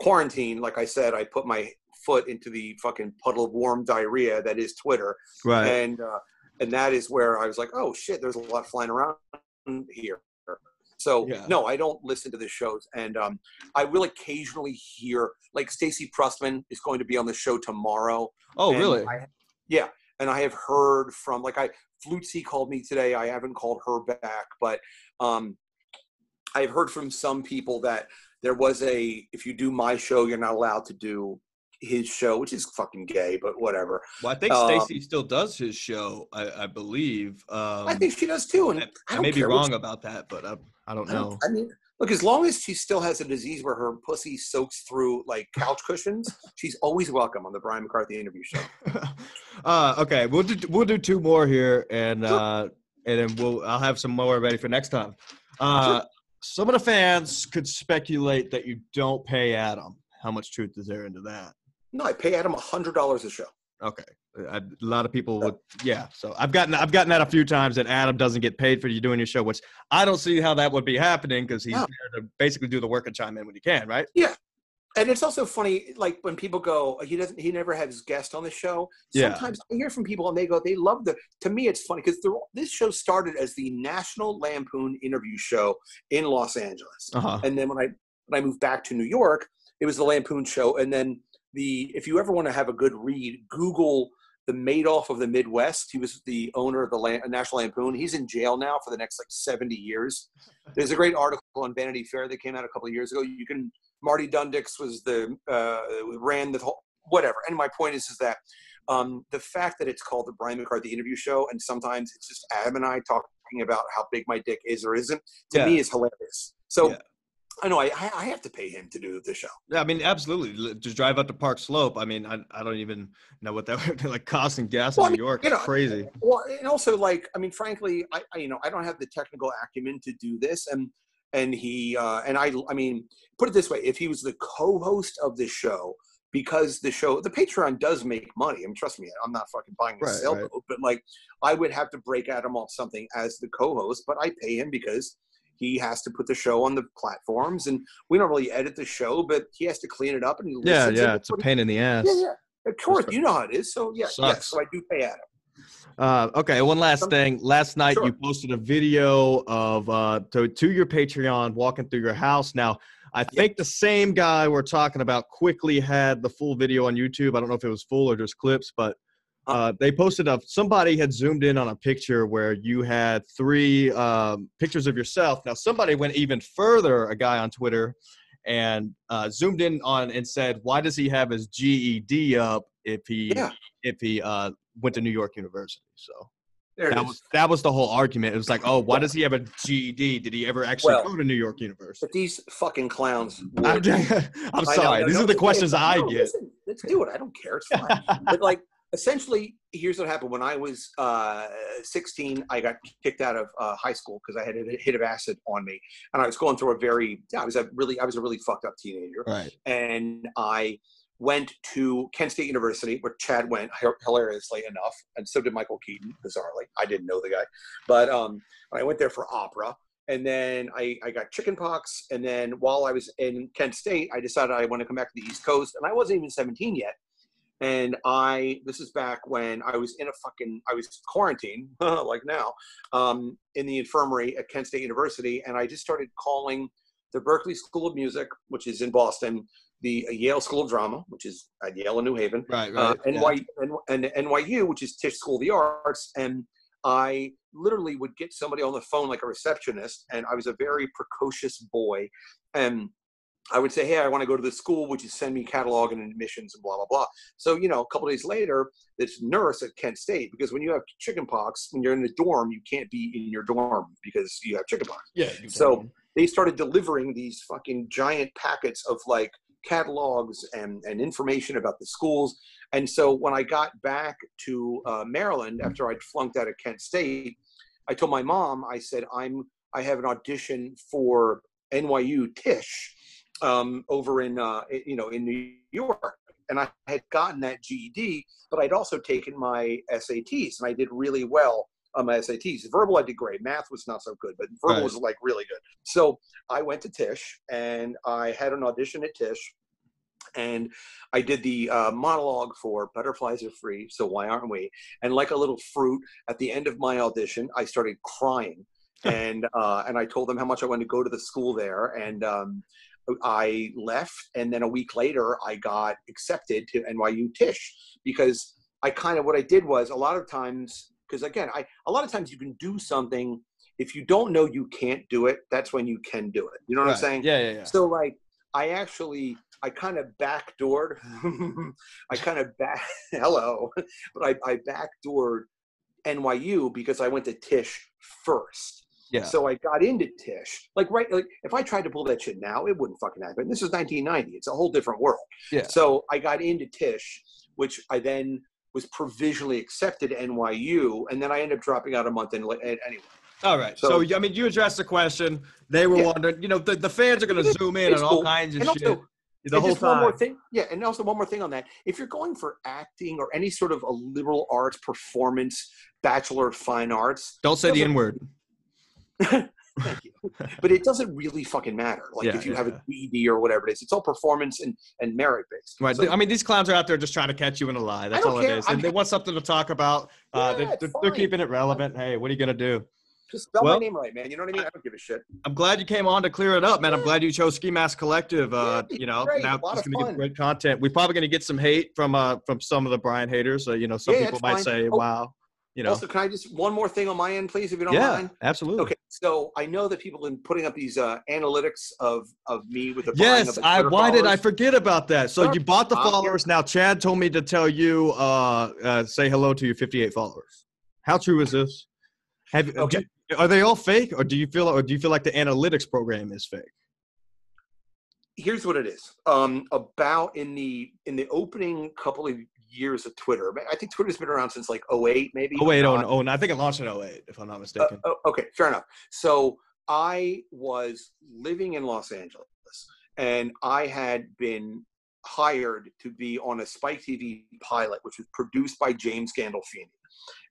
quarantine, like I said, I put my foot into the fucking puddle of warm diarrhea that is Twitter. right. and uh, and that is where I was like, oh shit, there's a lot flying around here. So Yeah. no, I don't listen to the shows, and um, I will occasionally hear like Stacy Pressman is going to be on the show tomorrow. oh, really? I, yeah, and I have heard from like I Flutzy called me today. I haven't called her back, but um, I've heard from some people that there was a if you do my show, you're not allowed to do his show, which is fucking gay, but whatever. well, I think um, Stacy still does his show. I, I believe. Um, I think she does too, and I, I, I may be wrong about that, but I, I don't I, don't- know. I mean, look, as long as she still has a disease where her pussy soaks through like couch cushions, she's always welcome on the Brian McCarthy interview show. uh, okay, we'll do we'll do two more here, and Sure. uh, and then we'll I'll have some more ready for next time. Uh, Some of the fans could speculate that you don't pay Adam. How much truth is there into that? No, I pay Adam a hundred dollars a show. Okay, I, a lot of people would, yeah. So I've gotten I've gotten that a few times that Adam doesn't get paid for you doing your show, which I don't see how that would be happening because he's No. there to basically do the work and chime in when he can, right? Yeah, and it's also funny, like when people go, he doesn't, he never has guests on the show. Yeah. Sometimes I hear from people and they go, they love the. To me, it's funny because this show started as the National Lampoon interview show in Los Angeles. Uh huh. and then when I when I moved back to New York, it was the Lampoon Show, and then the if you ever want to have a good read, Google the Madoff of the Midwest. He was the owner of the Lam- National Lampoon. He's in jail now for the next like seventy years. There's a great article on Vanity Fair that came out a couple of years ago. You can Marty Dundix was the uh, ran the whole whatever. And my point is is that um, the fact that it's called the Brian McCarthy Interview Show, and sometimes it's just Adam and I talking about how big my dick is or isn't, to Yeah. me is hilarious. So Yeah. I know I, I have to pay him to do the show. Yeah, I mean, absolutely. Just drive up to Park Slope. I mean, I, I don't even know what that would like costing gas Well, I in New York. you know, crazy. Well, and also like I mean, frankly, I, I you know I don't have the technical acumen to do this, and and he uh, and I I mean, put it this way: if he was the co-host of the show, because the show the Patreon does make money. I mean, trust me, I'm not fucking buying a Right, sailboat, right. but like I would have to break Adam off something as the co-host, but I pay him because he has to put the show on the platforms, and we don't really edit the show, but he has to clean it up and he Yeah, yeah. It's a pain in the ass. yeah, yeah. Of course, you know how it is. So yeah, yes, so I do pay Adam. Uh, okay, one last thing. Last night Sure. you posted a video of uh, to to your Patreon walking through your house. Now, I think the same guy we're talking about quickly had the full video on YouTube. I don't know if it was full or just clips, but uh, they posted up. Somebody had zoomed in on a picture where you had three um, pictures of yourself. Now, somebody went even further. A guy on Twitter and uh, zoomed in on and said, "Why does he have his GED up if he Yeah. if he uh, went to New York University?" So There it was that was the whole argument. It was like, oh, why does he have a GED? Did he ever actually Well, go to New York University? But these fucking clowns. I'm, I'm know, sorry. no, These no, are the questions I get. listen, let's do it. I don't care. It's fine. but like, essentially, here's what happened. When I was uh, 16, I got kicked out of uh, high school because I had a hit of acid on me, and I was going through a very, I was a really, I was a really fucked up teenager, right. and I went to Kent State University, where Chad went, hilariously enough, and so did Michael Keaton, bizarrely. I didn't know the guy, but um, I went there for opera. And then I, I got chicken pox. And then while I was in Kent State, I decided I want to come back to the East Coast. And I wasn't even 17 yet. And I, this is back when I was in a fucking, I was quarantined, like now, um, in the infirmary at Kent State University. And I just started calling the Berklee School of Music, which is in Boston, the Yale School of Drama, which is at Yale in New Haven, Right. uh, Right. NY, and, and NYU, which is Tisch School of the Arts. And I literally would get somebody on the phone like a receptionist, and I was a very precocious boy. And I would say, Hey, I want to go to the school, would you send me catalog and admissions and blah, blah, blah. So, you know, a couple days later, this nurse at Kent State, because when you have chickenpox, when you're in the dorm, you can't be in your dorm because you have chickenpox yeah. So they started delivering these fucking giant packets of like catalogs and, and information about the schools. And so when I got back to uh, Maryland after I'd flunked out of Kent State, I told my mom, I said, I'm I have an audition for NYU Tisch um, over in uh, you know in New York, and I had gotten that GED, but I'd also taken my SATs and I did really well on my SATs. Verbal I did great. Math was not so good, but verbal Right. was like really good. So I went to Tisch and I had an audition at Tisch. And I did the uh, monologue for Butterflies Are Free, so why aren't we? And like a little fruit, at the end of my audition, I started crying, and uh, and I told them how much I wanted to go to the school there, and um, I left. And then a week later, I got accepted to NYU Tisch because I kind of what I did was a lot of times because again, I a lot of times you can do something if you don't know you can't do it. That's when you can do it. You know what I'm saying? Yeah. Yeah. Yeah. So like I actually I kind of backdoored I kind of back hello, but I, I backdoored NYU because I went to Tisch first. Yeah. So I got into Tisch. Like right like if I tried to pull that shit now, it wouldn't fucking happen. This is 1990. It's a whole different world. Yeah. So I got into Tisch, which I then was provisionally accepted at NYU, and then I ended up dropping out a month in anyway. All right. So, So- I mean, you addressed the question. They were Yeah. wondering. You know, the, the fans are going to zoom in on all cool. kinds of And shit also, the and whole just one more time. thing yeah and also one more thing on that if you're going for acting or any sort of a liberal arts performance bachelor of fine arts Don't say the N word. Thank you but it doesn't really fucking matter like Yeah, if you yeah, have a GED or whatever it is it's all performance and and merit based Right. So- I mean, these clowns are out there just trying to catch you in a lie. That's all care. it is. And they want something to talk about. Uh, they, they're, they're keeping it relevant. Hey, what are you going to do? just spell Well- my name right man you know what i mean i don't give a shit I'm glad you came on to clear it up, man. I'm glad you chose Ski Mask Collective. Uh, Yeah, you know, great. now it's going to get great content. We're probably going to get some hate from uh from some of the Brian haters. Uh, you know, some Yeah, people might fine. say, Oh, "Wow," you know. also can i just one more thing on my end please if you don't yeah, mind absolutely. okay so i know that people have been putting up these uh analytics of of me with the Yes, the I. Why did I forget about that? So Sure. you bought the Um, followers. Now Chad told me to tell you, uh, uh, say hello to your 58 followers. How true is this? Have do- Okay. are they all fake, or do you feel, or do you feel like the analytics program is fake? here's what it is um about in the in the opening couple of years of twitter i think twitter's been around since like 08 maybe Oh wait, oh, Uh, no, oh, no, I think it launched in 08, if I'm not uh, mistaken. oh, okay fair enough so i was living in los angeles and i had been hired to be on a spike tv pilot which was produced by james gandolfini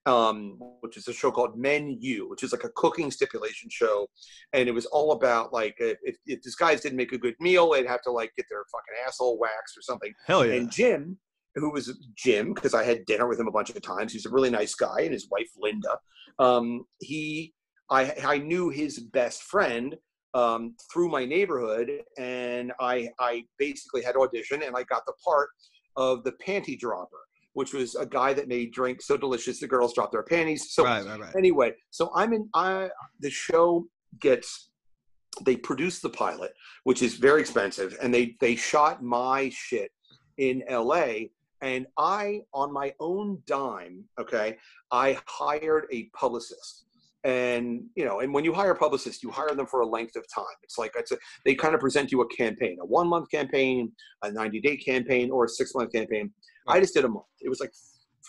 um, which is a show called Men U, which is like a cooking stipulation show, and it was all about like if, if, if these guys didn't make a good meal, they'd have to like get their fucking asshole waxed or something. Hell yeah. And Jim, who was Jim, because I had dinner with him a bunch of times. He's a really nice guy, and his wife Linda. Um, he, I, I knew his best friend um, through my neighborhood, and I, I basically had audition, and I got the part of the panty dropper, which was a guy that made drinks so delicious the girls dropped their panties. So right, right, right. anyway, so I'm in. I the show gets they produce the pilot, which is very expensive, and they they shot my shit in L.A. And I, on my own dime, okay, I hired a publicist. And you know, and when you hire publicists, you hire them for a length of time. It's like it's a, they kind of present you a campaign, a one month campaign, a ninety day campaign, or a six month campaign. I just did a month. It was like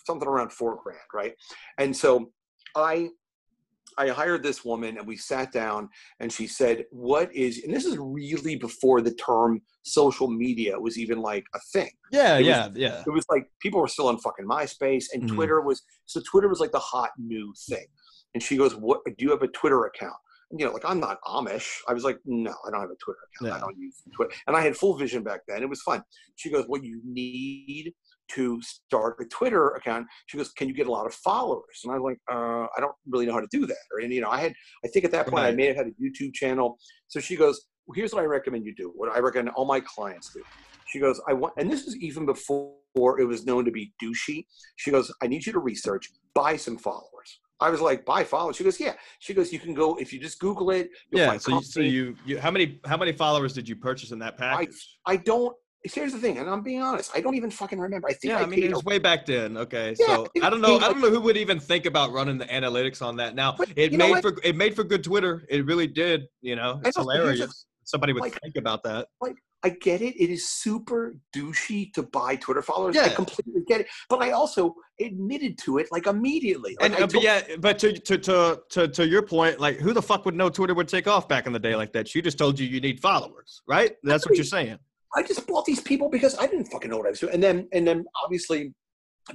something around four grand, right? And so I I hired this woman and we sat down and she said, What is, and this is really before the term social media was even like a thing. Yeah, was- yeah, yeah. It was like people were still on fucking MySpace and Mhm. Twitter was, so Twitter was like the hot new thing. And she goes, What, do you have a Twitter account? You know, like I'm not Amish. I was like, No, I don't have a Twitter account. Yeah. I don't use Twitter. And I had full vision back then. It was fun. She goes, What you need to start a Twitter account. She goes, "Can you get a lot of followers?" And I'm like, uh, "I don't really know how to do that." Or, and you know, I had, I think at that point, I may have had a YouTube channel. So she goes, well, "Here's what I recommend you do. What I recommend all my clients do." She goes, "I want," and this is even before it was known to be douchey. She goes, "I need you to research, buy some followers." I was like, "Buy followers?" She goes, "Yeah." She goes, "You can go if you just Google it." You'll Yeah. So, you, so you, you, how many, how many followers did you purchase in that package? I don't. Here's the thing, and I'm being honest. I don't even fucking remember. I think yeah, I, I mean, paid it was way back then. Okay, Yeah, so I don't know. I don't know who would even think about running the analytics on that. Now, But it made for it made for good Twitter. It really did. You know, it's know, but here's the- hilarious. Somebody would like- think about that. Like I get it. It is super douchey to buy Twitter followers. I Yeah. completely get it. But I also admitted to it like immediately. Like, And I uh, but yeah, but to, to to to to your point, like who the fuck would know Twitter would take off back in the day like that? She just told you you need followers, right? That's what you're saying. I just bought these people because I didn't fucking know what I was doing. And then and then obviously,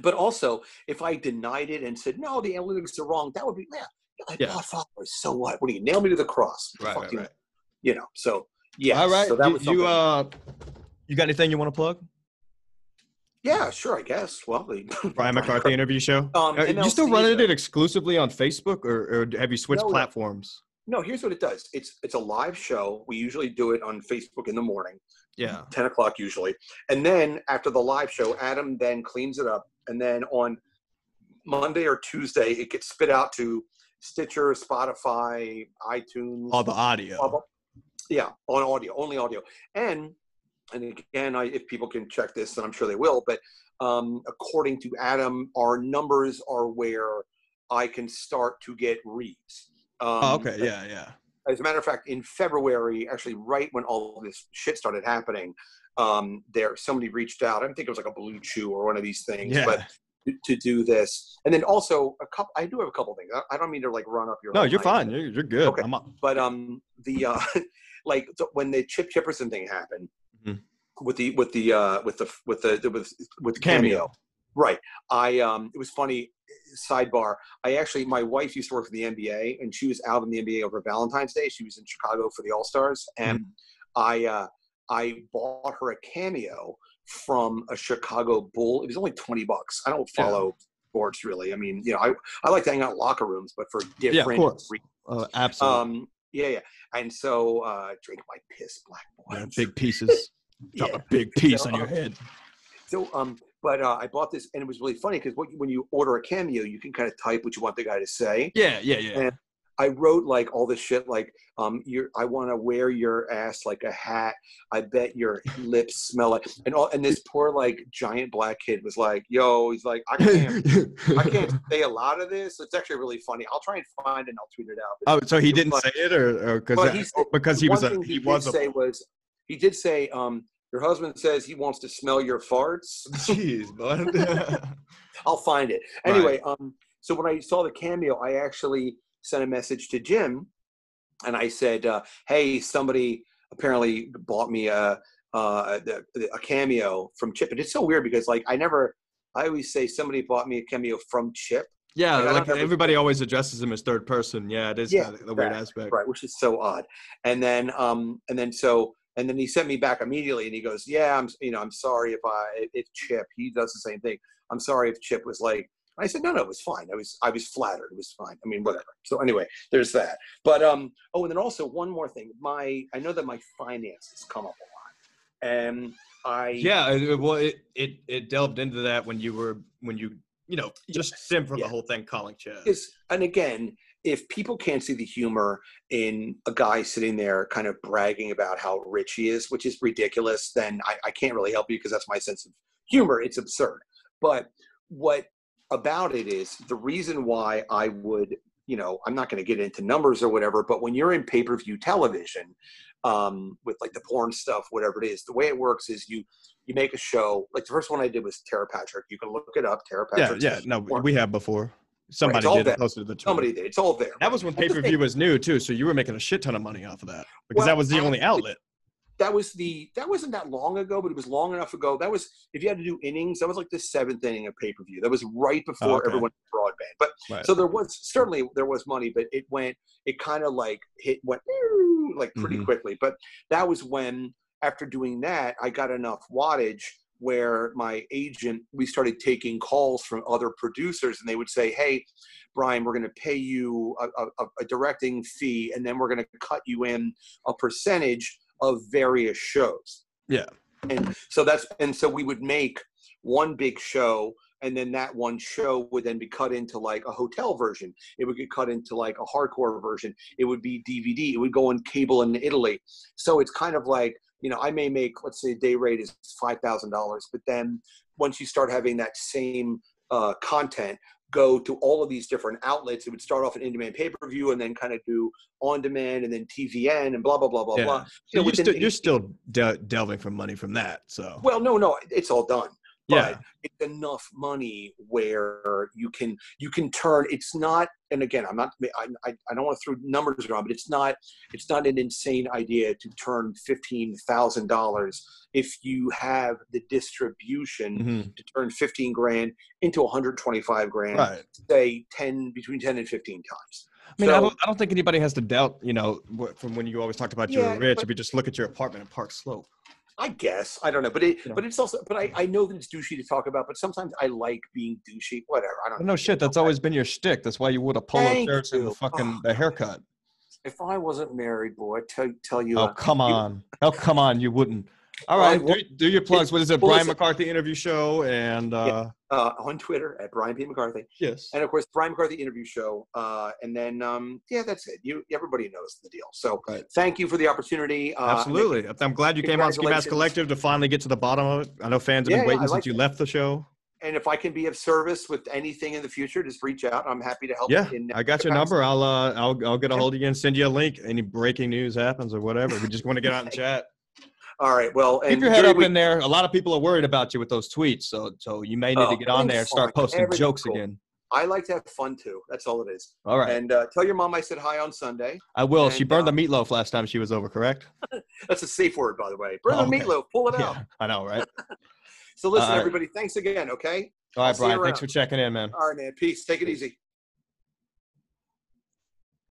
but also if I denied it and said no, the analytics are wrong, that would be yeah. I Yeah. bought followers. So what? What do you nail me to the cross? Right, right, you, right. you know. So yeah. All right. So that was you uh, you got anything you want to plug? yeah, sure. I guess. Well, the Brian McCarthy interview show. Um, Are you still running it exclusively on Facebook, or, or have you switched no. platforms? No, here's what it does. It's it's a live show. We usually do it on Facebook in the morning. Yeah. 10 o'clock usually. And then after the live show, Adam then cleans it up. And then on Monday or Tuesday, it gets spit out to Stitcher, Spotify, iTunes. All the audio. blah, blah. Yeah, on audio, only audio. And and again, I, if people can check this, and I'm sure they will, but um, according to Adam, our numbers are where I can start to get reads. Um, Oh, okay. Yeah. Yeah. as a matter of fact, in February, actually, right when all this shit started happening, um, there somebody reached out. I don't think it was like a BlueChew or one of these things, Yeah. but to, to do this, and then also a couple. I do have a couple things. I, I don't mean to like run up your. No, you're fine. You're, you're good. Okay. But um, the uh, like th- when the Chip Chipperson thing happened Mhm. with the with the uh with the with the, the with with the Cameo. cameo. Right. I um it was funny sidebar. I actually my wife used to work for the NBA and she was out in the NBA over Valentine's Day. She was in Chicago for the All-Stars and I uh I bought her a cameo from a Chicago Bull. It was only 20 bucks. I don't Yeah. follow sports really. I mean, you know, I I like to hang out in locker rooms, but for different course. reasons. Uh, absolutely. Um, yeah, yeah. And so uh, drink my piss, black boy. Yeah, big pieces. Drop Yeah. a big piece So, on your head. So, um, but uh, I bought this, and it was really funny because when you order a cameo, you can kind of type what you want the guy to say. Yeah. Yeah. Yeah. and- I wrote like all this shit, like, um, you're, I want to wear your ass like a hat. I bet your lips smell like, and all, and this poor like giant black kid was like, yo, he's like, I can't, I can't say a lot of this. It's actually really funny. I'll try and find it and I'll tweet it out. oh, so he didn't But- say it, or, or, cause that- said- because he was a he did was a say was, he did say, um, your husband says he wants to smell your farts. jeez, bud. I'll find it. Right. Anyway, um, so when I saw the cameo, I actually sent a message to Jim, and I said, uh, "Hey, somebody apparently bought me a uh, the- a cameo from Chip." And it's so weird because like I never, I always say somebody bought me a cameo from Chip, yeah, Like, like ever- everybody always addresses him as third person. Yeah, it is Yeah, kinda the weird aspect. right? Which is so odd. And then, um, and then so And then he sent me back immediately, and he goes, "Yeah, I'm, you know, I'm sorry if I if Chip he does the same thing. I'm sorry if Chip was like." I said, "No, no, it was fine. I was I was flattered. It was fine. I mean, whatever." So anyway, there's that. But um, oh, and then also one more thing. My I know that my finances come up a lot, and I Yeah, it- well, it, it it delved into that when you were when you you know just stem for yeah. the whole thing calling Chad. is and again if people can't see the humor in a guy sitting there kind of bragging about how rich he is which is ridiculous then i, I can't really help you because that's my sense of humor it's absurd but what about it is the reason why i would you know i'm not going to get into numbers or whatever but when you're in pay-per-view television um, with like the porn stuff whatever it is the way it works is you you make a show like the first one i did was Tera Patrick you can look it up Tera Yeah, patrick yeah. No, we have before. Somebody all did posted to the somebody did it's all there That was when pay per view was new too, so you were making a shit ton of money off of that because Well, that was the only outlet. that was the that wasn't that long ago, but it was long enough ago. That was if you had to do innings, that was like the seventh inning of pay per view. That was right before okay. everyone had broadband. But Right. so there was certainly there was money, but it went it kind of like hit went like pretty Mhm. quickly. But that was when after doing that, I got enough wattage where my agent we started taking calls from other producers and they would say hey brian we're going to pay you a, a, a directing fee and then we're going to cut you in a percentage of various shows. Yeah. and so that's and so we would make one big show and then that one show would then be cut into like a hotel version. It would get cut into like a hardcore version. It would be dvd it would go on cable in italy. So it's kind of like you know i may make let's say day rate is $5000 but then once you start having that same uh, content go to all of these different outlets it would start off an in-demand pay-per-view and then kind of do on-demand and then tvn and blah blah blah blah Yeah. blah So you're, still, you're still de- delving for money from that. So well no no it's all done yeah, but it's enough money where you can you can turn it's not and again i'm not i, I, I don't want to throw numbers around but it's not it's not an insane idea to turn $15000 if you have the distribution Mhm. to turn 15 grand into 125 grand right. say 10 between 10 and 15 times I mean, I don't, I don't think anybody has to doubt, you know, from when you always talked about you Yeah, were rich. but- if you just look at your apartment in Park Slope. I guess I don't know, but it, Yeah. but it's also, but I, I know that it's douchey to talk about, but sometimes I like being douchey. Whatever, I don't. But no shit, that's always been your shtick. That's why you wore the polo shirts and the fucking Oh. the haircut. If I wasn't married, boy, I tell tell you, Oh uh, come on! Oh come on! You wouldn't. All Well, do, do your plugs. What is it? well, Brian. McCarthy interview show and uh, uh, on Twitter at Brian P McCarthy, yes, and of course Brian McCarthy interview show, uh, and then um, yeah, that's it. You everybody knows the deal. So Right. thank you for the opportunity. Uh, absolutely. I'm glad you came on Ski Mask Collective to finally get to the bottom of it. I know fans have been yeah, waiting I since like you left the show. And if I can be of service with anything in the future, just reach out. I'm happy to help. Yeah, I got your number. I'll uh, I'll I'll get a hold of you and send you a link. Any breaking news happens or whatever. We just want to get out and chat. All right. Well, and Keep your head up we- in there. A lot of people are worried about you with those tweets, so so you may need Oh, to get on there and start fine. posting Everything's jokes cool. again. I like to have fun too. That's all it is. All right, And uh, tell your mom I said hi on Sunday. I will. she burned uh, the meatloaf last time she was over, correct? That's a safe word, by the way. Burn Oh, the okay. meatloaf. Pull it out. Yeah, I know, right? So listen, right. everybody. Thanks again. Okay. All right, I'll right, see you Brian. Thanks for checking in, man. All right, man. Peace. Take it easy.